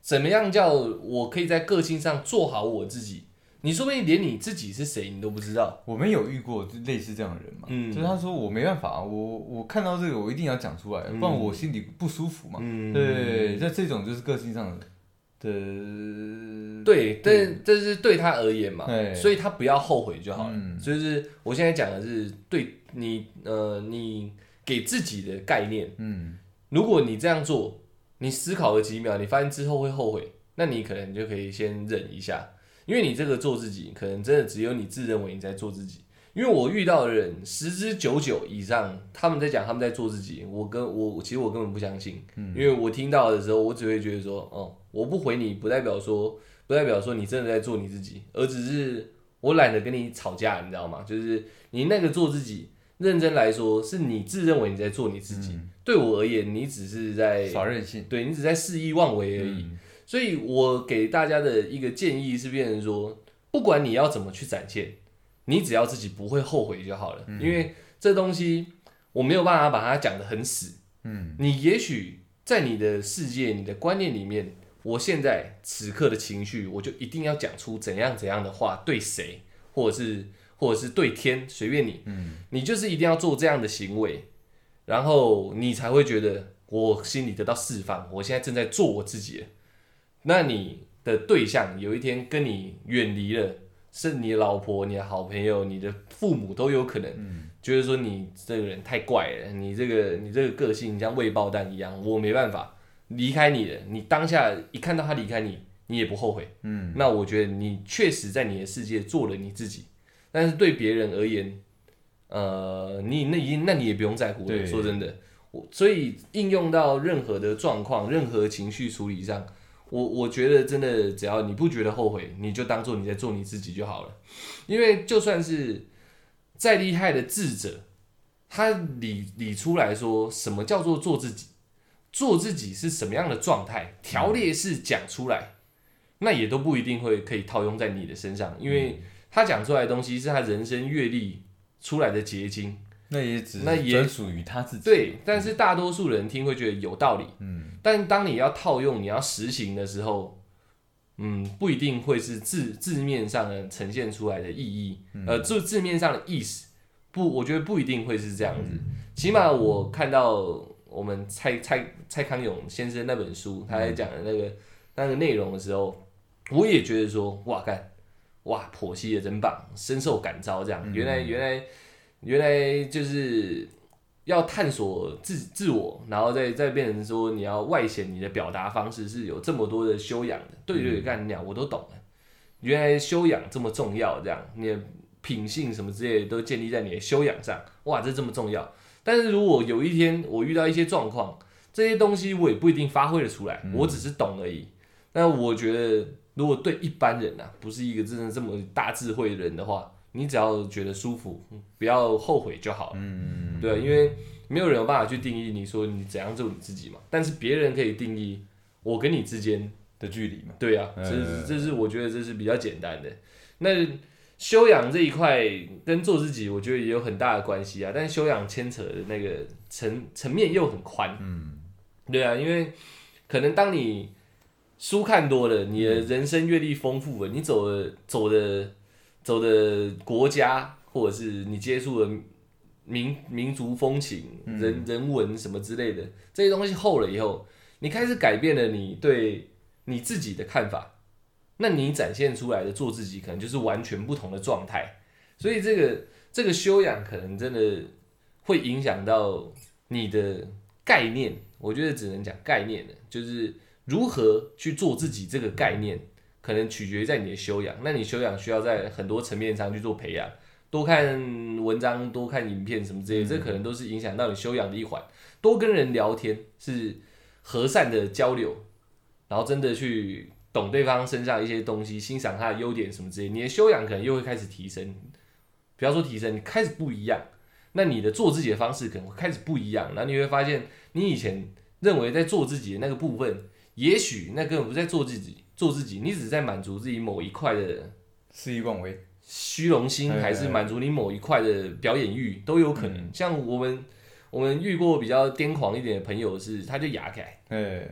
[SPEAKER 1] 怎么样叫我可以在个性上做好我自己？你说不定连你自己是谁你都不知道。
[SPEAKER 2] 我们有遇过类似这样的人嘛，
[SPEAKER 1] 嗯
[SPEAKER 2] 就是他说我没办法，我我看到这个我一定要讲出来，不然我心里不舒服嘛。
[SPEAKER 1] 嗯，
[SPEAKER 2] 对，那这种就是个性上的的，
[SPEAKER 1] 对，但这是对他而言嘛，所以他不要后悔就好了。
[SPEAKER 2] 嗯
[SPEAKER 1] 就是我现在讲的是对你呃，你给自己的概念。
[SPEAKER 2] 嗯
[SPEAKER 1] 如果你这样做，你思考了几秒，你发现之后会后悔，那你可能就可以先忍一下，因为你这个做自己，可能真的只有你自认为你在做自己。因为我遇到的人十之九九以上，他们在讲他们在做自己，我跟我其实我根本不相信，因为我听到的时候，我只会觉得说，哦，我不回你，不代表说不代表说你真的在做你自己，而只是我懒得跟你吵架，你知道吗？就是你那个做自己，认真来说，是你自认为你在做你自己，对我而言，你只是在
[SPEAKER 2] 耍任性
[SPEAKER 1] 对你只在肆意妄为而已。
[SPEAKER 2] 嗯
[SPEAKER 1] 所以我给大家的一个建议是，变成说，不管你要怎么去展现，你只要自己不会后悔就好了。因为这东西我没有办法把它讲得很死。
[SPEAKER 2] 嗯，
[SPEAKER 1] 你也许在你的世界、你的观念里面，我现在此刻的情绪，我就一定要讲出怎样怎样的话，对谁，或者是或者是对天，随便你。
[SPEAKER 2] 嗯，
[SPEAKER 1] 你就是一定要做这样的行为，然后你才会觉得我心里得到释放，我现在正在做我自己了。那你的对象有一天跟你远离了，是你的老婆、你的好朋友、你的父母都有可能，觉得说你这个人太怪了，你这个你这个个性像未爆弹一样，我没办法离开你了。你当下一看到他离开你，你也不后悔，
[SPEAKER 2] 嗯，
[SPEAKER 1] 那我觉得你确实在你的世界做了你自己，但是对别人而言，呃，你那已那你也不用在乎说真的，我所以应用到任何的状况、任何情绪处理上，我我觉得真的只要你不觉得后悔，你就当做你在做你自己就好了。因为就算是再厉害的智者，他理理出来说什么叫做做自己，做自己是什么样的状态，条列式讲出来。那也都不一定会可以套用在你的身上，因为他讲出来的东西是他人生阅历出来的结晶。
[SPEAKER 2] 那也只
[SPEAKER 1] 那也
[SPEAKER 2] 专属于他自己。
[SPEAKER 1] 对，但是大多数人听会觉得有道理，
[SPEAKER 2] 嗯，
[SPEAKER 1] 但当你要套用、你要实行的时候，嗯，不一定会是字字面上的呈现出来的意义，呃，字字面上的意思，不，我觉得不一定会是这样子。起码我看到我们蔡蔡蔡康永先生那本书，他在讲的那个、那个内容的时候，我也觉得说，哇干，哇婆媳也真棒，深受感召。这样，原来原来原来就是要探索自自我，然后再再变成说你要外显你的表达方式是有这么多的修养的。对对对，干鸟我都懂了，原来修养这么重要，这样你的品性什么之类的都建立在你的修养上，哇，这这么重要。但是如果有一天我遇到一些状况，这些东西我也不一定发挥的出来，我只是懂而已。那我觉得，如果对一般人啊，不是一个真的这么大智慧的人的话，你只要觉得舒服，不要后悔就好了。
[SPEAKER 2] 嗯，
[SPEAKER 1] 对，因为没有人有办法去定义你说你怎样做你自己嘛，但是别人可以定义我跟你之间，
[SPEAKER 2] 的距离嘛。
[SPEAKER 1] 对啊，
[SPEAKER 2] 嗯
[SPEAKER 1] 这是这是我觉得这是比较简单的。那修养这一块跟做自己，我觉得也有很大的关系啊，但是修养牵扯的那个层层面又很宽。
[SPEAKER 2] 嗯，
[SPEAKER 1] 对啊，因为可能当你书看多了，你的人生阅历丰富了，你走的走的走的国家，或者是你接触的民民族风情、人人文什么之类的这些东西厚了以后，你开始改变了你对你自己的看法，那你展现出来的做自己，可能就是完全不同的状态。所以这个这个修养，可能真的会影响到你的概念，我觉得只能讲概念了，就是如何去做自己这个概念，可能取决于在你的修养。那你修养需要在很多层面上去做培养，多看文章，多看影片什么之类的，这可能都是影响到你修养的一环。多跟人聊天，是和善的交流，然后真的去懂对方身上一些东西，欣赏他的优点什么之类，你的修养可能又会开始提升。不要说提升，你开始不一样，那你的做自己的方式可能会开始不一样，然后你会发现，你以前认为在做自己的那个部分，也许那根本不在做自己，做自己，你只是在满足自己某一块的
[SPEAKER 2] 肆意妄为，
[SPEAKER 1] 虚荣心，还是满足你某一块的表演欲都有可能。像我们我们遇过比较癫狂一点的朋友是，他就牙开，
[SPEAKER 2] 哎，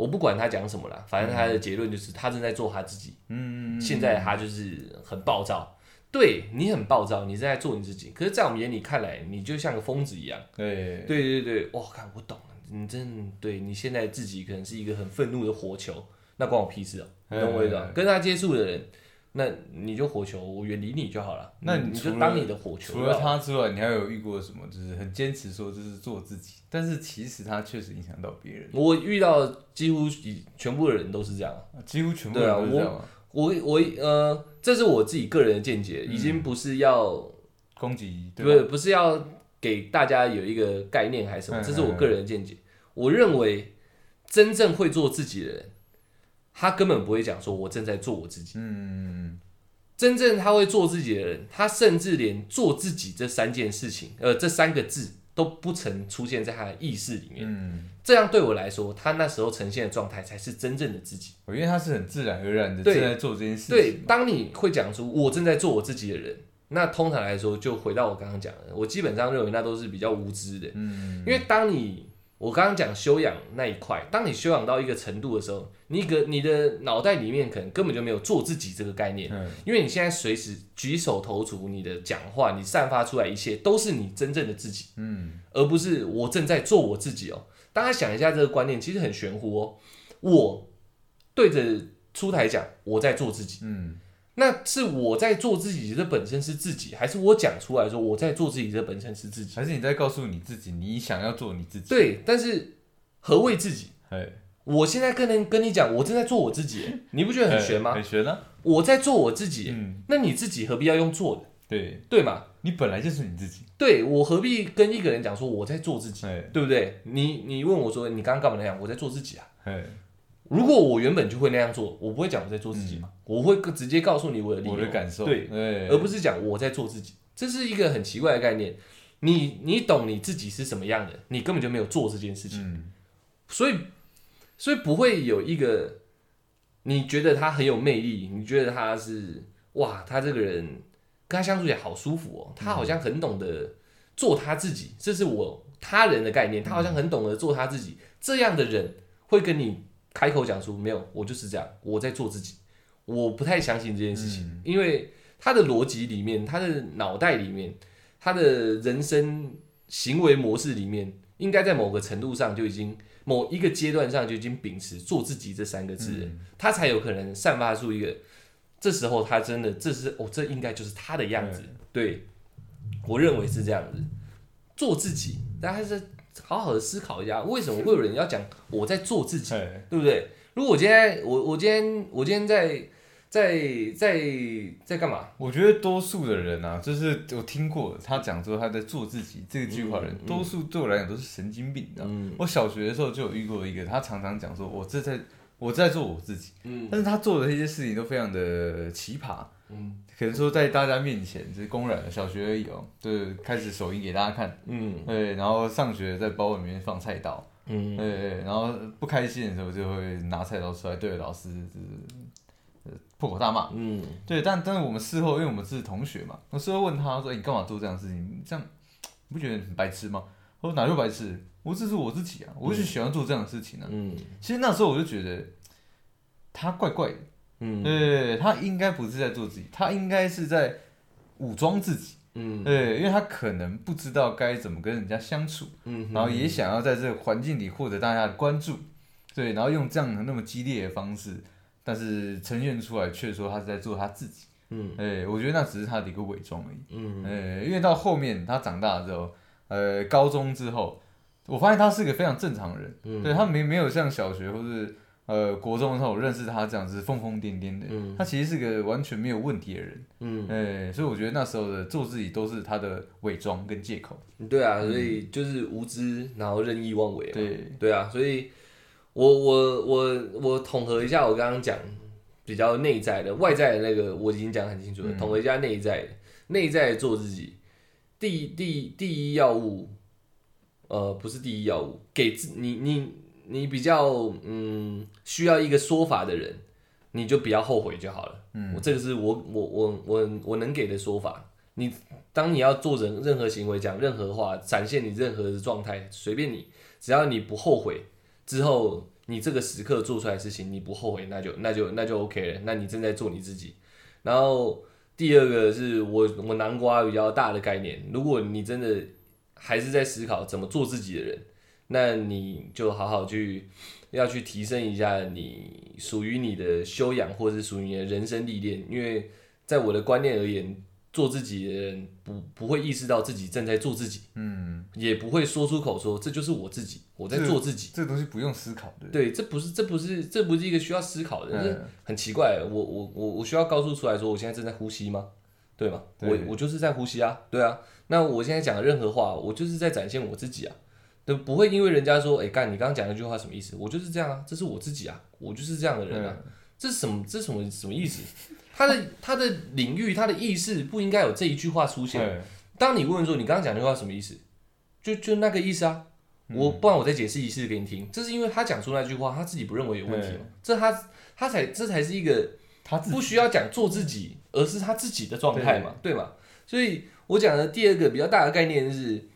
[SPEAKER 1] 我不管他讲什么了，反正他的结论就是他正在做他自己，
[SPEAKER 2] 嗯，
[SPEAKER 1] 现在他就是很暴躁。对你很暴躁，你正在做你自己，可是，在我们眼里看来，你就像个疯子一样。
[SPEAKER 2] 对
[SPEAKER 1] 对对对，哇，看我懂了，你真对你现在自己可能是一个很愤怒的火球，那关我屁事啊，懂我意思吗？跟他接触的人，那你就火球，我远离你就好了。
[SPEAKER 2] 那
[SPEAKER 1] 你就当你的火球。
[SPEAKER 2] 除了他之外，你还有遇过什么？就是很坚持说这是做自己，但是其实他确实影响到别人。
[SPEAKER 1] 我遇到几乎全部的人都是这样，
[SPEAKER 2] 几乎全部人都是这样。
[SPEAKER 1] 我我呃，这是我自己个人的见解，已经不是要
[SPEAKER 2] 攻击，
[SPEAKER 1] 不是不是要给大家有一个概念还是什么，这是我个人的见解。我认为真正会做自己的人，他根本不会讲说我正在做我自己。
[SPEAKER 2] 嗯，
[SPEAKER 1] 真正他会做自己的人，他甚至连做自己这三件事情，呃，这三个字都不曾出现在他的意识里面。
[SPEAKER 2] 嗯。
[SPEAKER 1] 这样对我来说，他那时候呈现的状态才是真正的自己。
[SPEAKER 2] 我因为他是很自然而然的正在做这件事情。
[SPEAKER 1] 对，当你会讲出我正在做我自己的人，那通常来说，就回到我刚刚讲的，我基本上认为那都是比较无知的。
[SPEAKER 2] 嗯，
[SPEAKER 1] 因为当你我刚刚讲修养那一块，当你修养到一个程度的时候，你个你的脑袋里面可能根本就没有做自己这个概念。
[SPEAKER 2] 嗯，
[SPEAKER 1] 因为你现在随时举手投足，你的讲话，你散发出来一切都是你真正的自己。
[SPEAKER 2] 嗯，
[SPEAKER 1] 而不是我正在做我自己哦。大家想一下，这个观念其实很玄乎哦。我对着出台讲，我在做自己，
[SPEAKER 2] 嗯，
[SPEAKER 1] 那是我在做自己，这本身是自己，还是我讲出来说我在做自己，这本身是自己？
[SPEAKER 2] 还是你在告诉你自己，你想要做你自己？
[SPEAKER 1] 对，但是何谓自己？
[SPEAKER 2] 哎，
[SPEAKER 1] 我现在跟人跟你讲，我正在做我自己，[LAUGHS] 你不觉得很玄吗？
[SPEAKER 2] 很玄啊！
[SPEAKER 1] 我在做我自己，
[SPEAKER 2] 嗯，
[SPEAKER 1] 那你自己何必要用做的？
[SPEAKER 2] 对
[SPEAKER 1] 对嘛？
[SPEAKER 2] 你本来就是你自己，
[SPEAKER 1] 对我何必跟一个人讲说我在做自己，
[SPEAKER 2] 哎
[SPEAKER 1] 对不对？你你问我说你刚刚干嘛那样？我在做自己啊。
[SPEAKER 2] 哎，
[SPEAKER 1] 如果我原本就会那样做，我不会讲我在做自己嘛，我会直接告诉你我的理由、
[SPEAKER 2] 我的感受，
[SPEAKER 1] 对，
[SPEAKER 2] 哎，
[SPEAKER 1] 而不是讲我在做自己，这是一个很奇怪的概念。你你懂你自己是什么样的，你根本就没有做这件事情，
[SPEAKER 2] 嗯，
[SPEAKER 1] 所以所以不会有一个你觉得他很有魅力，你觉得他是哇，他这个人跟他相处起来好舒服哦，他好像很懂得做他自己，这是我他人的概念，他好像很懂得做他自己，这样的人会跟你开口讲出没有，我就是这样，我在做自己，我不太相信这件事情，因为他的逻辑里面，他的脑袋里面，他的人生行为模式里面，应该在某个程度上就已经。某一个阶段上就已经秉持做自己这三个字，他才有可能散发出一个。这时候他真的，这是哦，这应该就是他的样子。对，我认为是这样子，做自己。大家是好好的思考一下，为什么会有人要讲我在做自己，对不对？如果我今天，我我今天，我今天在。在在在干嘛？
[SPEAKER 2] 我觉得多数的人啊，就是我听过他讲说他在做自己这句话的，人多数对我来讲都是神经病，的。我小学的时候就有遇过一个，他常常讲说，我这在我在做我自己，
[SPEAKER 1] 嗯，
[SPEAKER 2] 但是他做的那些事情都非常的奇葩，
[SPEAKER 1] 嗯，
[SPEAKER 2] 可能说在大家面前就是公然的，小学而已哦，就是开始手淫给大家看，
[SPEAKER 1] 嗯，
[SPEAKER 2] 对，然后上学在包里面放菜刀，
[SPEAKER 1] 嗯，
[SPEAKER 2] 对对，然后不开心的时候就会拿菜刀出来对着老师就是。破口大骂，
[SPEAKER 1] 嗯，
[SPEAKER 2] 对，但但是我们事后，因为我们是同学嘛，我事后问他说：“你干嘛做这样的事情？这样你不觉得很白痴吗？”我说：“哪就白痴？我这是我自己啊，我就喜欢做这样的事情啊。”
[SPEAKER 1] 嗯，
[SPEAKER 2] 其实那时候我就觉得他怪怪的，
[SPEAKER 1] 嗯，
[SPEAKER 2] 对，他应该不是在做自己，他应该是在武装自己，
[SPEAKER 1] 嗯，
[SPEAKER 2] 对，因为他可能不知道该怎么跟人家相处，
[SPEAKER 1] 嗯，
[SPEAKER 2] 然后也想要在这个环境里获得大家的关注，对，然后用这样的那么激烈的方式。但是呈现出来却说他是在做他自己，
[SPEAKER 1] 嗯，
[SPEAKER 2] 哎，我觉得那只是他的一个伪装而已，
[SPEAKER 1] 嗯，
[SPEAKER 2] 哎，因为到后面他长大了之后，呃，高中之后，我发现他是个非常正常的人，
[SPEAKER 1] 嗯。
[SPEAKER 2] 对他没没有像小学或是呃国中的时候我认识他这样子疯疯癫癫的，
[SPEAKER 1] 嗯
[SPEAKER 2] 他其实是个完全没有问题的人，
[SPEAKER 1] 嗯，
[SPEAKER 2] 哎，所以我觉得那时候的做自己都是他的伪装跟借口，
[SPEAKER 1] 对啊，所以就是无知，然后任意妄为嘛。
[SPEAKER 2] 对，
[SPEAKER 1] 对啊，所以我我我我统合一下我刚刚讲比较内在的，外在的那个我已经讲很清楚了，统合一下内在的，内在做自己，第第第一要务，呃，不是第一要务，给自你你你比较嗯需要一个说法的人，你就不要后悔就好了。嗯，我这个是我我我我我能给的说法。你当你要做人任何行为、讲任何话、展现你任何的状态，随便你，只要你不后悔，之后你这个时刻做出来的事情你不后悔，那就那就那就 OK 了。那你正在做你自己。然后第二个是我我南瓜比较大的概念，如果你真的还是在思考怎么做自己的人，那你就好好去要去提升一下你属于你的修养，或者是属于你的人生历练。因为在我的观念而言，做自己的人不不会意识到自己正在做自己，
[SPEAKER 2] 嗯，
[SPEAKER 1] 也不会说出口说这就是我自己，我在做自己。
[SPEAKER 2] 这个东西不用思考的，
[SPEAKER 1] 对，这不是这不是这不是一个需要思考的，这
[SPEAKER 2] 嗯
[SPEAKER 1] 很奇怪。我我我我需要告诉出来说我现在正在呼吸吗？对吗？我我就是在呼吸啊，对啊。那我现在讲的任何话，我就是在展现我自己啊，对，不会因为人家说，哎、干你刚刚讲那句话什么意思？我就是这样啊，这是我自己啊，我就是这样的人啊，这是什么？这是什么什么意思？他的他的领域，他的意识不应该有这一句话出现。
[SPEAKER 2] 对，
[SPEAKER 1] 当你问说你刚刚讲那句话什么意思，就就那个意思啊。我不然我再解释一次给你听，这是因为他讲出那句话，他自己不认为有问题嘛，这他他才这才是一个
[SPEAKER 2] 他
[SPEAKER 1] 不需要讲做自己，而是他自己的状态嘛，对吗？所以我讲的第二个比较大的概念是，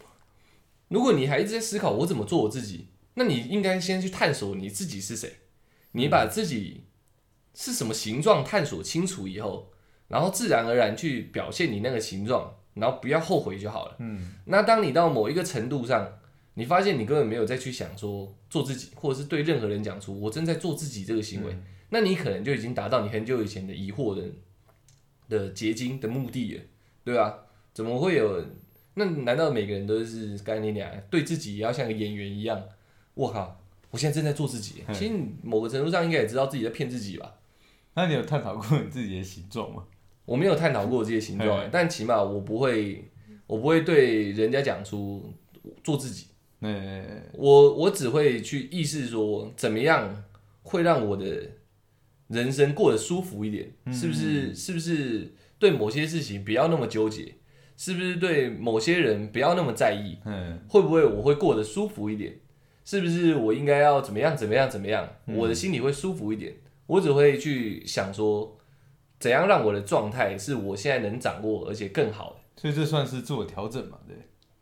[SPEAKER 1] 如果你还一直在思考我怎么做我自己，那你应该先去探索你自己是谁，你把自己是什么形状探索清楚以后，然后自然而然去表现你那个形状，然后不要后悔就好了。
[SPEAKER 2] 嗯，
[SPEAKER 1] 那当你到某一个程度上，你发现你根本没有再去想说做自己，或者是对任何人讲出我正在做自己这个行为，那你可能就已经达到你很久以前的疑惑的的结晶的目的了，对吧、怎么会有？那难道每个人都是干你俩对自己也要像个演员一样？我靠！我现在正在做自己，
[SPEAKER 2] 嗯
[SPEAKER 1] 其实你某个程度上应该也知道自己在骗自己吧？
[SPEAKER 2] 那你有探讨过你自己的形状吗？
[SPEAKER 1] 我没有探讨过这些形状欸，但起码我不会，我不会对人家讲出做自己。
[SPEAKER 2] 那
[SPEAKER 1] 我我只会去意识说，怎么样会让我的人生过得舒服一点，是不是？是不是对某些事情不要那么纠结？是不是对某些人不要那么在意？
[SPEAKER 2] 嗯，
[SPEAKER 1] 会不会我会过得舒服一点？是不是我应该要怎么样怎么样怎么样？我的心里会舒服一点。我只会去想说，怎样让我的状态是我现在能掌握而且更好的。
[SPEAKER 2] 所以这算是自我调整嘛？对，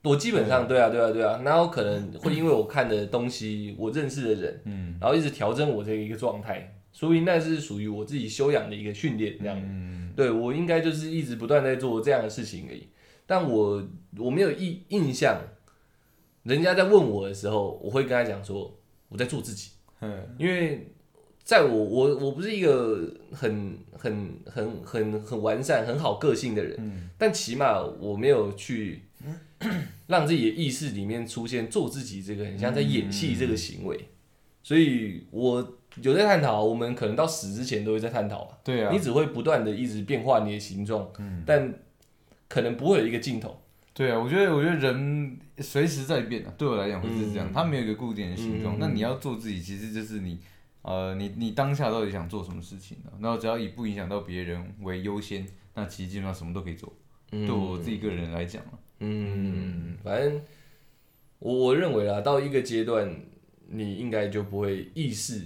[SPEAKER 1] 我基本上对啊，对啊，对啊，然后可能会因为我看的东西，我认识的人，
[SPEAKER 2] 嗯，
[SPEAKER 1] 然后一直调整我这一个状态，所以那是属于我自己修养的一个训练，这样。
[SPEAKER 2] 嗯，
[SPEAKER 1] 对我应该就是一直不断在做这样的事情而已，但我我没有印印象，人家在问我的时候，我会跟他讲说我在做自己，
[SPEAKER 2] 嗯，
[SPEAKER 1] 因为在我我我不是一个很很很很很完善很好个性的人，
[SPEAKER 2] 嗯。
[SPEAKER 1] 但起码我没有去 [COUGHS] 让自己的意识里面出现做自己这个很像在演戏这个行为，所以我有在探讨，我们可能到死之前都会在探讨嘛，
[SPEAKER 2] 对啊。
[SPEAKER 1] 你，只会不断的一直变化你的形状，但可能不会有一个尽头，
[SPEAKER 2] 对啊，我觉得我觉得人随时在变啊，对我来讲会是这样，
[SPEAKER 1] 嗯
[SPEAKER 2] 他没有一个固定的形状。
[SPEAKER 1] 嗯
[SPEAKER 2] 那你要做自己，其实就是你呃，你你当下到底想做什么事情呢？然后只要以不影响到别人为优先，那其实基本上什么都可以做。
[SPEAKER 1] 嗯
[SPEAKER 2] 对我自己个人来讲啊，
[SPEAKER 1] 嗯，反正我我认为啦，到一个阶段，你应该就不会意识，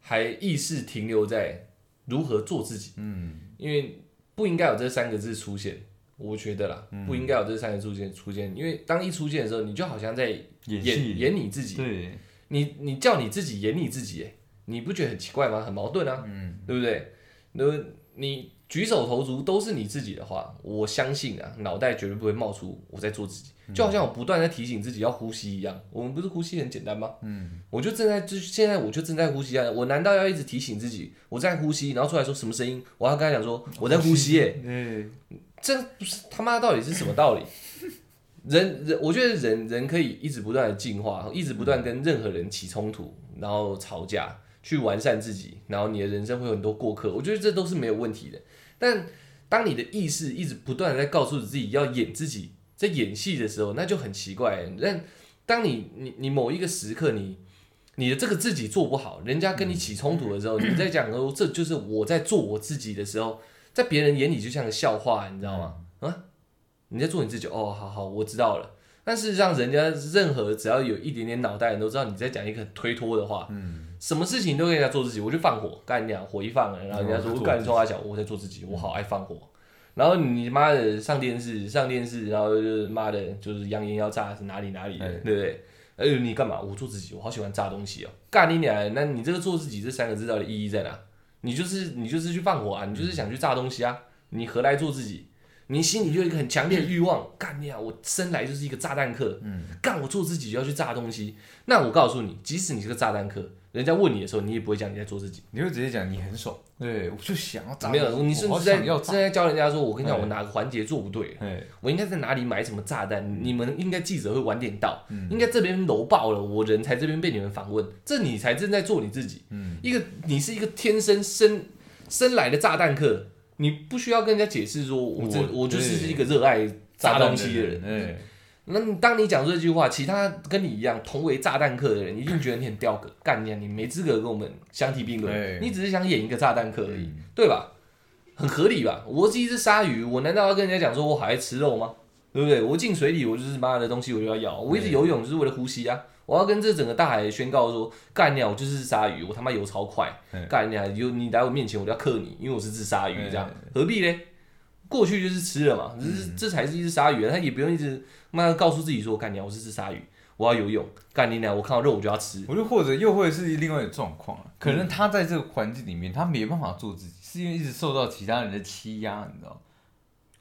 [SPEAKER 1] 还意识停留在如何做自己，
[SPEAKER 2] 嗯，
[SPEAKER 1] 因为不应该有这三个字出现，我觉得啦，不应该有这三个出现出现，因为当一出现的时候，你就好像在
[SPEAKER 2] 演
[SPEAKER 1] 演演你自己，
[SPEAKER 2] 对，
[SPEAKER 1] 你你叫你自己演你自己，哎，你不觉得很奇怪吗？很矛盾啊，
[SPEAKER 2] 嗯，
[SPEAKER 1] 对不对？那你举手投足都是你自己的话，我相信啊，脑袋绝对不会冒出我在做自己，就好像我不断在提醒自己要呼吸一样。我们不是呼吸很简单吗？嗯，我就正在就现在我就正在呼吸啊，我难道要一直提醒自己我在呼吸，然后出来说什么声音？我要跟他讲说我在呼吸耶、[LAUGHS]
[SPEAKER 2] 对，
[SPEAKER 1] 这不是他妈到底是什么道理？[LAUGHS] 人人，我觉得人人可以一直不断的进化，一直不断跟任何人起冲突，然后吵架，去完善自己，然后你的人生会有很多过客，我觉得这都是没有问题的。但当你的意识一直不断的在告诉自己要演自己，在演戏的时候，那就很奇怪。但当你你你某一个时刻，你你的这个自己做不好，人家跟你起冲突的时候，你在讲说这就是我在做我自己的时候，在别人眼里就像个笑话，你知道吗？啊，你在做你自己，哦，好好，我知道了。但事实上，人家任何只要有一点点脑袋人都知道你在讲一个很推脱的话，
[SPEAKER 2] 嗯，
[SPEAKER 1] 什么事情都跟人家做自己，我就放火，干你啊，火一放了，然后人家说
[SPEAKER 2] 哦做
[SPEAKER 1] 干你冲他小，我在做自己，我好爱放火。然后你妈的上电视，上电视，然后就是妈的，就是扬言要炸是哪里哪里对不对？哎呦，你干嘛？我做自己，我好喜欢炸东西哦。干你娘！那你这个做自己这三个字到底意义在哪？你就是你就是去放火啊，你就是想去炸东西啊，你何来做自己？你心里就有一个很强烈的欲望，干你啊！我生来就是一个炸弹客，
[SPEAKER 2] 嗯，
[SPEAKER 1] 干我做自己就要去炸东西。那我告诉你，即使你是个炸弹客，人家问你的时候，你也不会讲你在做自己。
[SPEAKER 2] 你会直接讲你很爽，对我就想要炸，
[SPEAKER 1] 没有，你甚至在
[SPEAKER 2] 想要炸，
[SPEAKER 1] 正在教人家说，我跟你讲，
[SPEAKER 2] 哎
[SPEAKER 1] 我哪个环节做不对，
[SPEAKER 2] 哎，
[SPEAKER 1] 我应该在哪里买什么炸弹？你们应该记者会晚点到，
[SPEAKER 2] 嗯
[SPEAKER 1] 应该这边楼爆了，我人才这边被你们访问，这你才正在做你自己。
[SPEAKER 2] 嗯，
[SPEAKER 1] 一个你是一个天生生生来的炸弹客，你不需要跟人家解释说我
[SPEAKER 2] 这
[SPEAKER 1] 我就是
[SPEAKER 2] 对
[SPEAKER 1] 一个热爱炸东西的人。
[SPEAKER 2] 哎，
[SPEAKER 1] 那你当你讲这句话，其他跟你一样同为炸弹客的人，一定觉得你很吊格，干你啊！你没资格跟我们相提并
[SPEAKER 2] 哎
[SPEAKER 1] 论，你只是想演一个炸弹客而已，
[SPEAKER 2] 嗯
[SPEAKER 1] 对吧？很合理吧？我是一只鲨鱼，我难道要跟人家讲说我好爱吃肉吗？对不对？我进水里，我就是妈的东西，我就要咬。我一直游泳就是为了呼吸啊！我要跟这整个大海宣告说，干鸟我就是只鲨鱼，我他妈游超快
[SPEAKER 2] 嗯，
[SPEAKER 1] 干鸟有你来我面前，我就要克你，因为我是只鲨鱼，这样
[SPEAKER 2] 嗯
[SPEAKER 1] 何必呢？过去就是吃了嘛，这是这才是一只鲨鱼，他也不用一直妈的告诉自己说，干鸟我是只鲨鱼，我要游泳，干你鸟，我看到肉我就要吃。
[SPEAKER 2] 我就或者又或者是另外一种状况啊，可能他在这个环境里面，他没办法做自己，是因为一直受到其他人的欺压，你知道？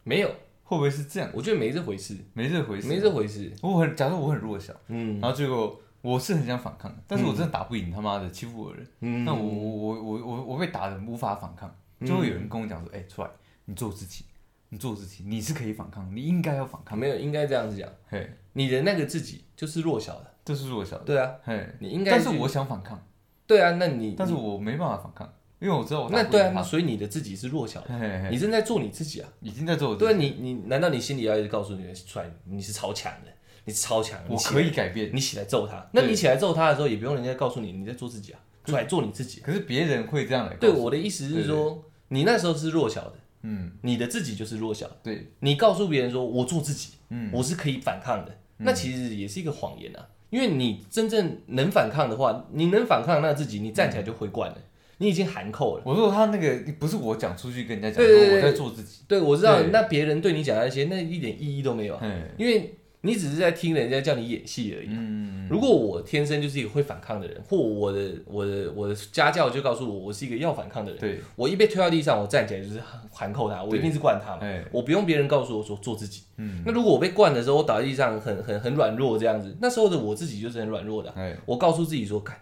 [SPEAKER 1] 没有，
[SPEAKER 2] 会不会是这样？
[SPEAKER 1] 我觉得没这回事，
[SPEAKER 2] 没这回事，
[SPEAKER 1] 没这回事。
[SPEAKER 2] 我很，假如我很弱小，
[SPEAKER 1] 嗯。
[SPEAKER 2] 然后结果我是很想反抗的，但是我真的打不赢他妈的欺负我的人，
[SPEAKER 1] 嗯。
[SPEAKER 2] 那我我我我我我被打的无法反抗，就会有人跟我讲说，哎、出来，你做自己，你做自己，你是可以反抗，你应该要反抗，
[SPEAKER 1] 没有应该这样子讲，
[SPEAKER 2] 嘿，
[SPEAKER 1] 你的那个自己就是弱小的，
[SPEAKER 2] 就是弱小的，
[SPEAKER 1] 对啊，
[SPEAKER 2] 嘿，
[SPEAKER 1] 你应该
[SPEAKER 2] 但是我想反抗，
[SPEAKER 1] 对啊，那你
[SPEAKER 2] 但是我没办法反抗，因为我知道我
[SPEAKER 1] 那对啊，所以你的自己是弱小的，
[SPEAKER 2] 嘿嘿嘿，
[SPEAKER 1] 你正在做你自己啊。
[SPEAKER 2] 已经在做我自己。
[SPEAKER 1] 对啊，你你难道你心里要一直告诉你出来你是超强的，你是超强，你
[SPEAKER 2] 我可以改变，
[SPEAKER 1] 你起来揍他。那你起来揍他的时候，也不用人家告诉你你在做自己啊，出来做你自己啊。
[SPEAKER 2] 可是别人会这样来告
[SPEAKER 1] 对我的意思是说，你那时候是弱小的，
[SPEAKER 2] 嗯，
[SPEAKER 1] 你的自己就是弱小的。
[SPEAKER 2] 对，
[SPEAKER 1] 你告诉别人说我做自己，
[SPEAKER 2] 嗯，
[SPEAKER 1] 我是可以反抗的，那其实也是一个谎言啊。因为你真正能反抗的话，你能反抗那自己，你站起来就回惯了，你已经含扣了。
[SPEAKER 2] 我说他那个不是我讲出去跟人家讲，
[SPEAKER 1] 对对对
[SPEAKER 2] 说我在做自己，
[SPEAKER 1] 对，我知道，那别人对你讲那些，那一点意义都没有因为你只是在听人家叫你演戏而已。
[SPEAKER 2] 嗯，
[SPEAKER 1] 如果我天生就是一个会反抗的人，或我的我的我的家教就告诉我，我是一个要反抗的人，
[SPEAKER 2] 对，
[SPEAKER 1] 我一被推到地上，我站起来就是含扣他，我一定是惯他嘛，
[SPEAKER 2] 哎，
[SPEAKER 1] 我不用别人告诉我说做自己。
[SPEAKER 2] 嗯，
[SPEAKER 1] 那如果我被惯的时候，我倒在地上很很很软弱这样子，那时候的我自己就是很软弱的我告诉自己说，看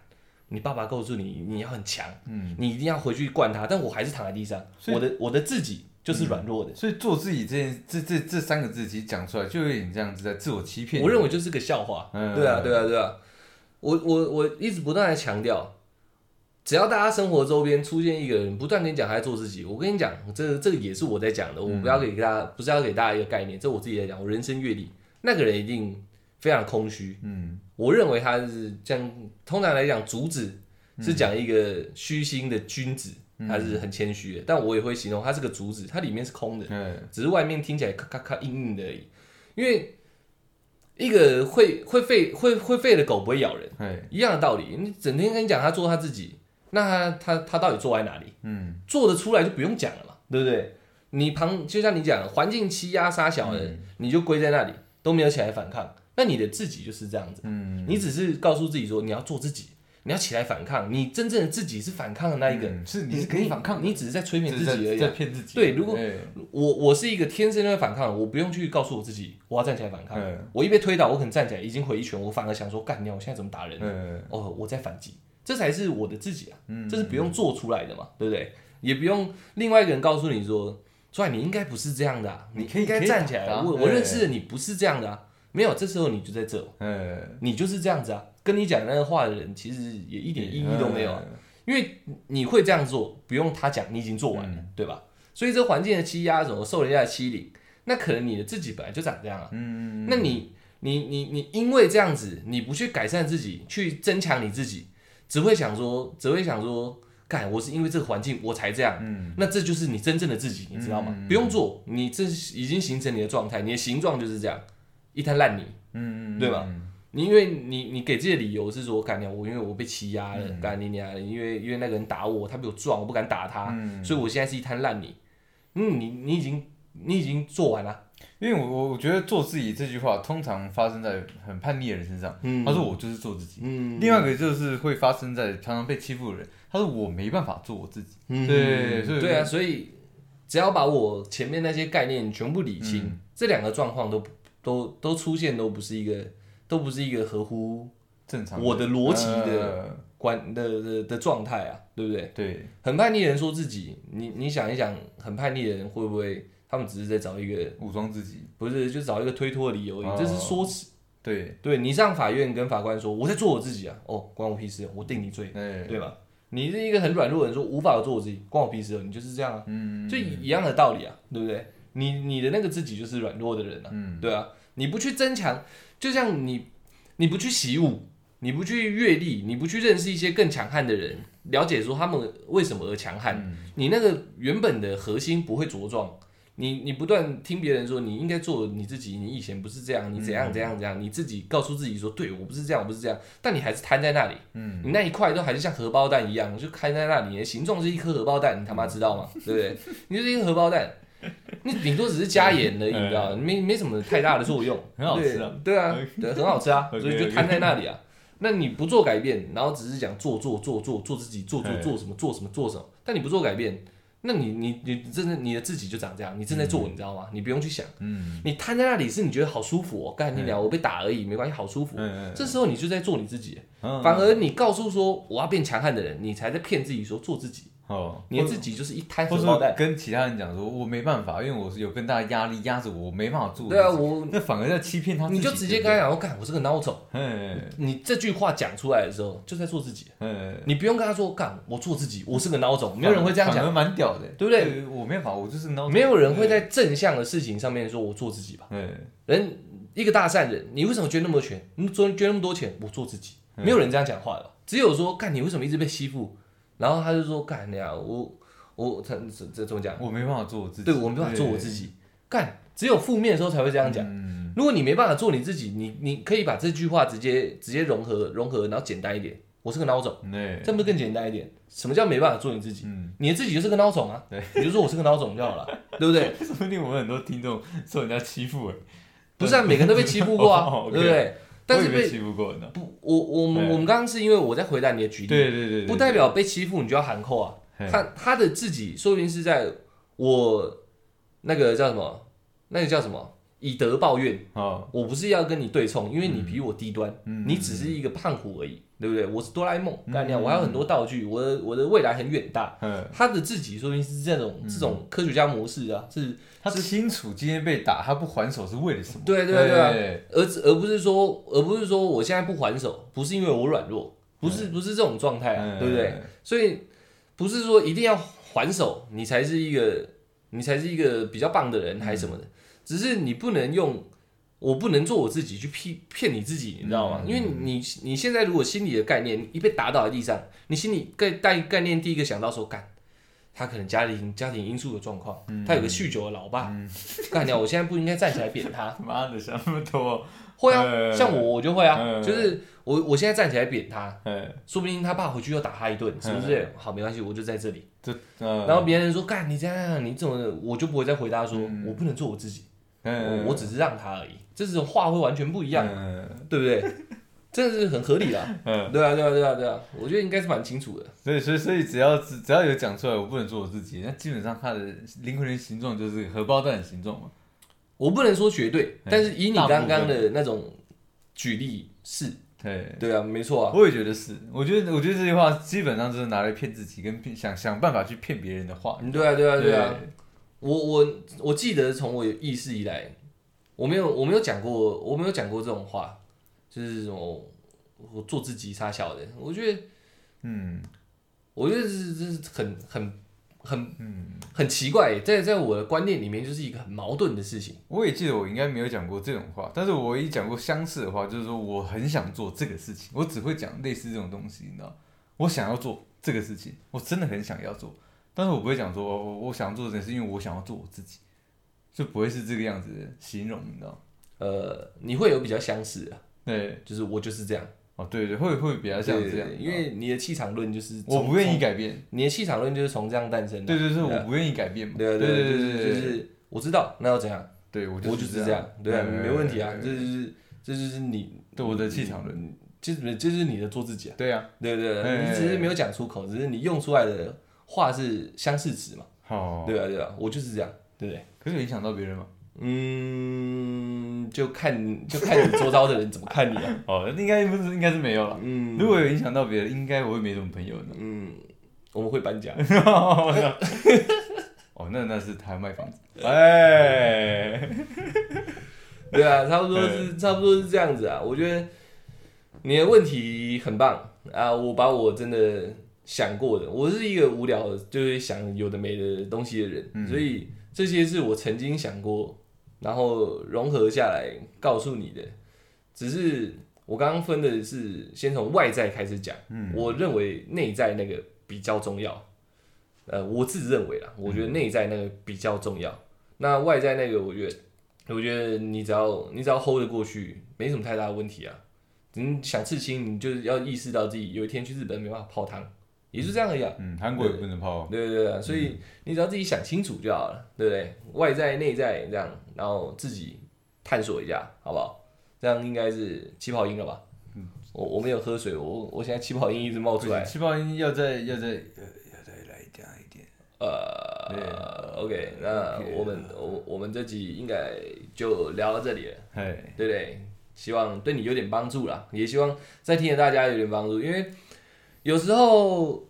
[SPEAKER 1] 你爸爸告诉你你要很强，
[SPEAKER 2] 嗯，
[SPEAKER 1] 你一定要回去惯他，但我还是躺在地上，我的我的自己就是软弱的。
[SPEAKER 2] 所以做自己这件这这这三个字，其实讲出来就有点这样子在自我欺骗。
[SPEAKER 1] 我认为就是个笑话。
[SPEAKER 2] 嗯
[SPEAKER 1] 对啊，对啊，对啊。我我我一直不断的强调，只要大家生活周边出现一个人不断跟你讲他在做自己，我跟你讲，这这个也是我在讲的，我不要给大家，不是要给大家一个概念，这我自己在讲，我人生阅历，那个人一定非常空虚。
[SPEAKER 2] 嗯
[SPEAKER 1] 我认为他是这样，通常来讲，主子是讲一个虚心的君子，他是很谦虚的，但我也会形容他是个主旨，它里面是空的。
[SPEAKER 2] 嗯，
[SPEAKER 1] 只是外面听起来咔咔咔硬硬的而已。因为一个会会吠会会吠的狗不会咬人，
[SPEAKER 2] 哎，
[SPEAKER 1] 一样的道理。你整天跟你讲他做他自己，那他他他到底做在哪里？
[SPEAKER 2] 嗯
[SPEAKER 1] 做得出来就不用讲了嘛，对不对？你旁就像你讲，环境欺压杀小人，你就归在那里，都没有起来反抗。那你的自己就是这样子，
[SPEAKER 2] 嗯，
[SPEAKER 1] 你只是告诉自己说你要做自己，你要起来反抗。你真正的自己是反抗的那一个，
[SPEAKER 2] 嗯是你是可以反抗的，
[SPEAKER 1] 你只是在催眠自己而已啊、
[SPEAKER 2] 在骗自己。
[SPEAKER 1] 对如果
[SPEAKER 2] 哎
[SPEAKER 1] 我我是一个天生就会反抗，我不用去告诉我自己我要站起来反抗。
[SPEAKER 2] 嗯
[SPEAKER 1] 我一被推倒，我可能站起来已经回一拳，我反而想说干掉，我现在怎么打人？
[SPEAKER 2] 嗯
[SPEAKER 1] 哦，我在反击，这才是我的自己啊，
[SPEAKER 2] 嗯
[SPEAKER 1] 这是不用做出来的嘛，对不对？也不用另外一个人告诉你说，出来你应该不是这样的、啊，你
[SPEAKER 2] 你可以
[SPEAKER 1] 应该站起来。我我认识的你不是这样的啊，没有，这时候你就在这，
[SPEAKER 2] 嗯，
[SPEAKER 1] 你就是这样子啊。跟你讲那个话的人，其实也一点意义都没有啊，因为你会这样做，不用他讲，你已经做完了，对吧？所以这环境的欺压，怎么受人家的欺凌，那可能你的自己本来就长这样啊。
[SPEAKER 2] 嗯，
[SPEAKER 1] 那你你你你因为这样子，你不去改善自己，去增强你自己，只会想说，只会想说，干，我是因为这个环境我才这样。
[SPEAKER 2] 嗯，
[SPEAKER 1] 那这就是你真正的自己，你知道吗？不用做，你这已经形成你的状态，你的形状就是这样，一滩烂泥，
[SPEAKER 2] 嗯嗯，
[SPEAKER 1] 对吧？你因为你你给自己的理由是说，干掉我，因为我被欺压了，干你娘的，因为因为那个人打我，他比我壮，我不敢打他，所以我现在是一滩烂泥。嗯，你你已经你已经做完了。
[SPEAKER 2] 因为我我我觉得做自己这句话通常发生在很叛逆的人身上。
[SPEAKER 1] 嗯
[SPEAKER 2] 他说我就是做自己。
[SPEAKER 1] 嗯，
[SPEAKER 2] 另外一个就是会发生在常常被欺负的人。他说我没办法做我自己。
[SPEAKER 1] 嗯
[SPEAKER 2] 对所以
[SPEAKER 1] 对啊，所以只要把我前面那些概念全部理清，这两个状况都都都出现，都不是一个都不是一个合乎
[SPEAKER 2] 正常
[SPEAKER 1] 我的逻辑的
[SPEAKER 2] 呃
[SPEAKER 1] 观的的的状态啊，对不对？
[SPEAKER 2] 对，
[SPEAKER 1] 很叛逆的人说自己，你你想一想，很叛逆的人会不会他们只是在找一个
[SPEAKER 2] 武装自己。
[SPEAKER 1] 不是就找一个推脱的理由而已，
[SPEAKER 2] 哦
[SPEAKER 1] 这是说辞。
[SPEAKER 2] 对，
[SPEAKER 1] 对你上法院跟法官说我在做我自己啊，哦，关我屁事，我定你罪，
[SPEAKER 2] 哎，
[SPEAKER 1] 对吧？你是一个很软弱的人，说无法做我自己，关我屁事哦，你就是这样啊，
[SPEAKER 2] 嗯，
[SPEAKER 1] 就一样的道理啊，对不对？你你的那个自己就是软弱的人啊，
[SPEAKER 2] 嗯，
[SPEAKER 1] 对啊，你不去增强，就像你你不去习武，你不去阅历，你不去认识一些更强悍的人，了解说他们为什么而强悍，
[SPEAKER 2] 嗯
[SPEAKER 1] 你那个原本的核心不会茁壮。你你不断听别人说你应该做你自己，你以前不是这样，你怎样怎样怎样，你自己告诉自己说，对我不是这样，我不是这样，但你还是瘫在那里，
[SPEAKER 2] 嗯，
[SPEAKER 1] 你那一块都还是像荷包蛋一样，就开在那里，你的形状是一颗荷包蛋，你他妈知道吗？对不对？你就是一个荷包蛋，[LAUGHS] 你顶多只是加盐而已，你知道吗？没没什么太大的作用，
[SPEAKER 2] 很好吃啊。
[SPEAKER 1] 对对啊，[LAUGHS] 对，很好吃啊，所以就摊在那里啊。那你不做改变，然后只是讲做做做做做自己，做做
[SPEAKER 2] 哎
[SPEAKER 1] 做什么做什么做什么，但你不做改变，那你你你真的你的自己就长这样，你正在做，你知道吗？你不用去想，
[SPEAKER 2] 嗯，
[SPEAKER 1] 你瘫在那里是你觉得好舒服哦，干你俩我被打而已，没关系，好舒服。
[SPEAKER 2] 嗯。
[SPEAKER 1] 这时候你就在做你自己，
[SPEAKER 2] 嗯。
[SPEAKER 1] 反而你告诉说我要变强悍的人，你才在骗自己说做自己，
[SPEAKER 2] 哦，
[SPEAKER 1] 你自己就是一滩
[SPEAKER 2] 或者
[SPEAKER 1] 荷包蛋。
[SPEAKER 2] 跟其他人讲说，我没办法，因为我是有更大的压力压着我，我没办法做。
[SPEAKER 1] 对啊，，我
[SPEAKER 2] 那反而在欺骗他。
[SPEAKER 1] 你就直接跟他讲我，干我是个孬种。
[SPEAKER 2] 嗯
[SPEAKER 1] 你这句话讲出来的时候，就在做自己。
[SPEAKER 2] 嗯，
[SPEAKER 1] 你不用跟他说干我做自己，我是个孬种，没有人会这样讲，
[SPEAKER 2] 蛮屌的，
[SPEAKER 1] 对不对？
[SPEAKER 2] 我没办法，我就是孬种。
[SPEAKER 1] 没有人会在正向的事情上面说我做自己吧。
[SPEAKER 2] 嗯，
[SPEAKER 1] 人一个大善人，你为什么捐那么多钱？你捐捐那么多钱，我做自己，
[SPEAKER 2] 嗯
[SPEAKER 1] 没有人这样讲话的。只有说干你为什么一直被欺负，然后他就说干你啊，我我他这这怎么讲？
[SPEAKER 2] 我没办法做我自己。
[SPEAKER 1] 对我没办法做我自己，干只有负面的时候才会这样讲。
[SPEAKER 2] 嗯，
[SPEAKER 1] 如果你没办法做你自己，你你可以把这句话直接直接融合融合，然后简单一点。我是个孬种，
[SPEAKER 2] 对，
[SPEAKER 1] 这不是更简单一点？什么叫没办法做你自己？
[SPEAKER 2] 嗯，
[SPEAKER 1] 你的自己就是个孬种啊，你就说我是个孬种就好了，[LAUGHS] 对不对？
[SPEAKER 2] 说不定我们很多听众受人家欺负哎，
[SPEAKER 1] 不是啊，每个人都被欺负过啊 [LAUGHS] 对不对？但是被
[SPEAKER 2] 被欺负过呢。
[SPEAKER 1] 不，我我们我们刚刚是因为我在回答你的举例，
[SPEAKER 2] 对对对，对
[SPEAKER 1] 不代表被欺负你就要喊扣啊。他他的自己说不定是在我那个叫什么，那个叫什么以德报怨。
[SPEAKER 2] 啊，
[SPEAKER 1] 我不是要跟你对冲，因为你比我低端，
[SPEAKER 2] 嗯
[SPEAKER 1] 你只是一个胖虎而已，对不对？我是哆啦 A 梦，干掉，我还有很多道具，我的我的未来很远大。
[SPEAKER 2] 嗯，
[SPEAKER 1] 他的自己说明是这种这种科学家模式啊，是
[SPEAKER 2] 他清楚今天被打，他不还手是为了什么？
[SPEAKER 1] 对对对而而不是说，而不是说我现在不还手，不是因为我软弱，不是不是这种状态对不对？？所以不是说一定要还手，你才是一个你才是一个比较棒的人还是什么的，只是你不能用我不能做我自己去骗骗你自己，你知道吗？
[SPEAKER 2] 嗯。
[SPEAKER 1] 因为你你现在如果心里的概念一被打倒在地上，你心里概概概念第一个想到说干。他可能家庭家庭因素的状况，他有个酗酒的老爸，[LAUGHS] 干掉我现在不应该站起来扁他，[LAUGHS]
[SPEAKER 2] 妈的，想那么多，
[SPEAKER 1] 会啊，
[SPEAKER 2] 呃
[SPEAKER 1] 像我我就会啊，
[SPEAKER 2] 嗯。
[SPEAKER 1] 就是我我现在站起来扁他，
[SPEAKER 2] 哎，
[SPEAKER 1] 说不定他爸回去又打他一顿，是不是。好，没关系，我就在这里。
[SPEAKER 2] 然
[SPEAKER 1] 后别人说干你这样，你怎么，我就不会再回答说我不能做我自己，我我只是让他而已。这种话会完全不一样，
[SPEAKER 2] 嗯
[SPEAKER 1] 对不对？[LAUGHS] 这是很合理的啊，
[SPEAKER 2] 嗯，
[SPEAKER 1] 对啊，对啊，对啊，对啊，我觉得应该是蛮清楚的。
[SPEAKER 2] 所以所以所以只要只只要有讲出来，我不能做我自己，那基本上他的灵魂的形状就是荷包蛋的形状嘛。
[SPEAKER 1] 我不能说绝对，
[SPEAKER 2] 嗯
[SPEAKER 1] 但是以你刚刚的那种举例是，
[SPEAKER 2] 对，
[SPEAKER 1] 对啊，没错啊，
[SPEAKER 2] 我也觉得是。我觉得我觉得这句话基本上就是拿来骗自己，跟骗想想办法去骗别人的话。
[SPEAKER 1] 嗯对啊，对啊，对啊。我我我记得从我有意识以来，我没有我没有讲过我没有讲过这种话，就是什么我做自己傻小的，我觉得
[SPEAKER 2] 嗯
[SPEAKER 1] 我觉得是这是很很很
[SPEAKER 2] 嗯，
[SPEAKER 1] 很奇怪，在在我的观念里面就是一个很矛盾的事情。
[SPEAKER 2] 我也记得我应该没有讲过这种话，但是我唯一讲过相似的话，就是说我很想做这个事情，我只会讲类似这种东西，你知道？我想要做这个事情，我真的很想要做，但是我不会讲说我我想做这件事，因为我想要做我自己，就不会是这个样子的形容，你知道？
[SPEAKER 1] 呃，你会有比较相似啊，
[SPEAKER 2] 对，
[SPEAKER 1] 就是我就是这样，
[SPEAKER 2] 哦对对，会会比较像这样，
[SPEAKER 1] 因为你的气场论就是
[SPEAKER 2] 我不愿意改变，
[SPEAKER 1] 你的气场论就是从这样诞生的。
[SPEAKER 2] 对对对，
[SPEAKER 1] 啊
[SPEAKER 2] 我不愿意改变嘛，
[SPEAKER 1] 对啊
[SPEAKER 2] 对
[SPEAKER 1] 对对对，就是我知道，那要怎样？
[SPEAKER 2] 对我
[SPEAKER 1] 我
[SPEAKER 2] 就
[SPEAKER 1] 是这样，对啊，没问题啊，这就是这就是你
[SPEAKER 2] 对我的气场论，
[SPEAKER 1] 就是这就是你的做自己啊，
[SPEAKER 2] 对啊，
[SPEAKER 1] 对不对？
[SPEAKER 2] 哎
[SPEAKER 1] 你只是没有讲出口，只是你用出来的话是相似词嘛，
[SPEAKER 2] 哦，
[SPEAKER 1] 对啊对啊，我就是这样，对不对？
[SPEAKER 2] 可是有影响到别人吗？
[SPEAKER 1] 嗯，就看就看你周遭的人怎么看你啊，[LAUGHS]
[SPEAKER 2] 哦，应该不是，应该是没有了。
[SPEAKER 1] 嗯
[SPEAKER 2] 如果有影响到别人，应该我会没什么朋友的。
[SPEAKER 1] 嗯，我们会搬家，[LAUGHS]
[SPEAKER 2] 哦，那那是他要卖房子。哎，
[SPEAKER 1] 对啊，差不多是 [LAUGHS] 差不多是这样子啊。我觉得你的问题很棒啊，我把我真的想过的，我是一个无聊的，就是想有的没的东西的人，所以这些是我曾经想过，然后融合下来告诉你的。只是我刚刚分的是先从外在开始讲，我认为内在那个比较重要。呃，我自认为啦，我觉得内在那个比较重要。那外在那个，我觉得，我觉得你只要你只要 hold 得过去，没什么太大的问题啊。你想刺青，你就是要意识到自己有一天去日本没办法泡汤，也是这样而已啊。
[SPEAKER 2] 嗯，韩国也不能泡。
[SPEAKER 1] 对对对啊，所以你只要自己想清楚就好了，对不对？外在内在这样，然后自己探索一下，好不好？这样应该是气泡音了吧？我我没有喝水，我我现在气泡音一直冒出来。
[SPEAKER 2] 气泡音要再要再呃要再来加一点。
[SPEAKER 1] 呃，OK，那我们我我们这集应该就聊到这里了，
[SPEAKER 2] 嘿，
[SPEAKER 1] 对不对？希望对你有点帮助啦，也希望在听的大家有点帮助，因为有时候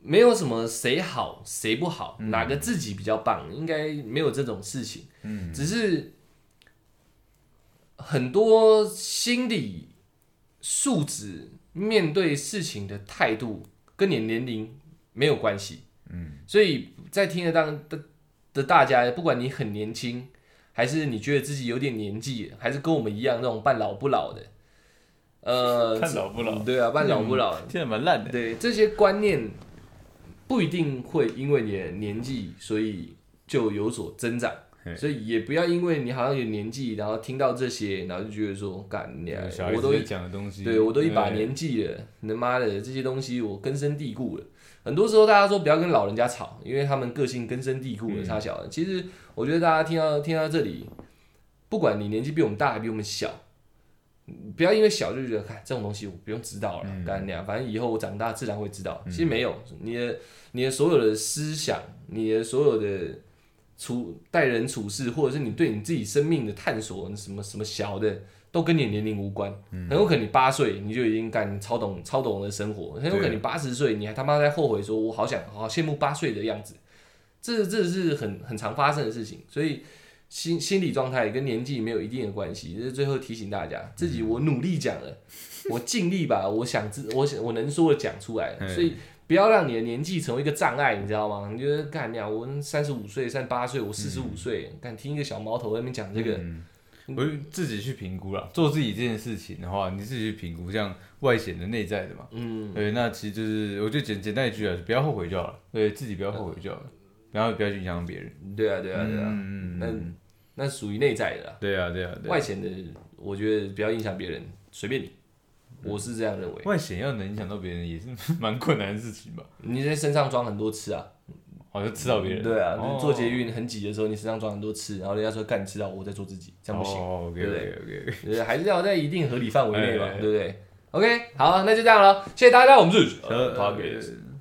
[SPEAKER 1] 没有什么谁好谁不好，哪个自己比较棒，应该没有这种事情。
[SPEAKER 2] 嗯，
[SPEAKER 1] 只是很多心理素质、面对事情的态度跟你年龄没有关系。嗯，所以在听得当的的大家，不管你很年轻，还是你觉得自己有点年纪，还是跟我们一样那种半老不老的，呃，[LAUGHS]
[SPEAKER 2] 半老不老
[SPEAKER 1] 嗯对啊，半老不老，
[SPEAKER 2] 听着蛮烂的。
[SPEAKER 1] 对这些观念不一定会因为你的年纪，所以就有所增长。所以也不要因为你好像有年纪，然后听到这些，然后就觉得说，干你啊我都
[SPEAKER 2] 讲的东西，
[SPEAKER 1] 对我都一把年纪了，他妈的这些东西我根深蒂固了。很多时候大家说不要跟老人家吵，因为他们个性根深蒂固了，差小的。其实我觉得大家听到听到这里，不管你年纪比我们大还比我们小，不要因为小就觉得看这种东西我不用知道了，干那样，反正以后我长大自然会知道。其实没有，你的你的所有的思想，你的所有的处待人处事，或者是你对你自己生命的探索，什么什么小的，都跟你年龄无关。很有可能你八岁你就已经干超懂超懂的生活，很有可能你八十岁你还他妈在后悔说，我好想好羡慕八岁的样子。这这是很很常发生的事情，所以心心理状态跟年纪没有一定的关系。就是最后提醒大家，自己我努力讲了，[LAUGHS] 我尽力把我想知我想我能说的讲出来了，所以不要让你的年纪成为一个障碍，你知道吗？你觉得干呀，我三十五岁、三十八岁，我四十五岁，敢听一个小毛头在那边讲这个，
[SPEAKER 2] 嗯我就自己去评估了，做自己这件事情的话，你自己去评估，像外显的、内在的嘛。
[SPEAKER 1] 嗯，
[SPEAKER 2] 对，那其实就是，我就简简单一句啊，不要后悔就好了。对自己不要后悔就好了，然后不要去影响别人。
[SPEAKER 1] 对啊，对啊，对啊，
[SPEAKER 2] 嗯
[SPEAKER 1] 那那属于内在的啦。
[SPEAKER 2] 对啊，对啊，对啊。
[SPEAKER 1] 外显的，我觉得不要影响别人，随便你，我是这样认为。
[SPEAKER 2] 外显要能影响到别人，也是蛮困难的事情吧？
[SPEAKER 1] 你在身上装很多刺啊，
[SPEAKER 2] 好像吃到别人。
[SPEAKER 1] 对啊，
[SPEAKER 2] 哦
[SPEAKER 1] 你坐捷运很挤的时候，你身上装很多刺，然后人家说干你吃到我在做自己，这样不行，对不对
[SPEAKER 2] OK。
[SPEAKER 1] 对还是要在一定合理范围内嘛
[SPEAKER 2] 哎，
[SPEAKER 1] 对不对？OK，好，那就这样了，谢谢大家，我们是。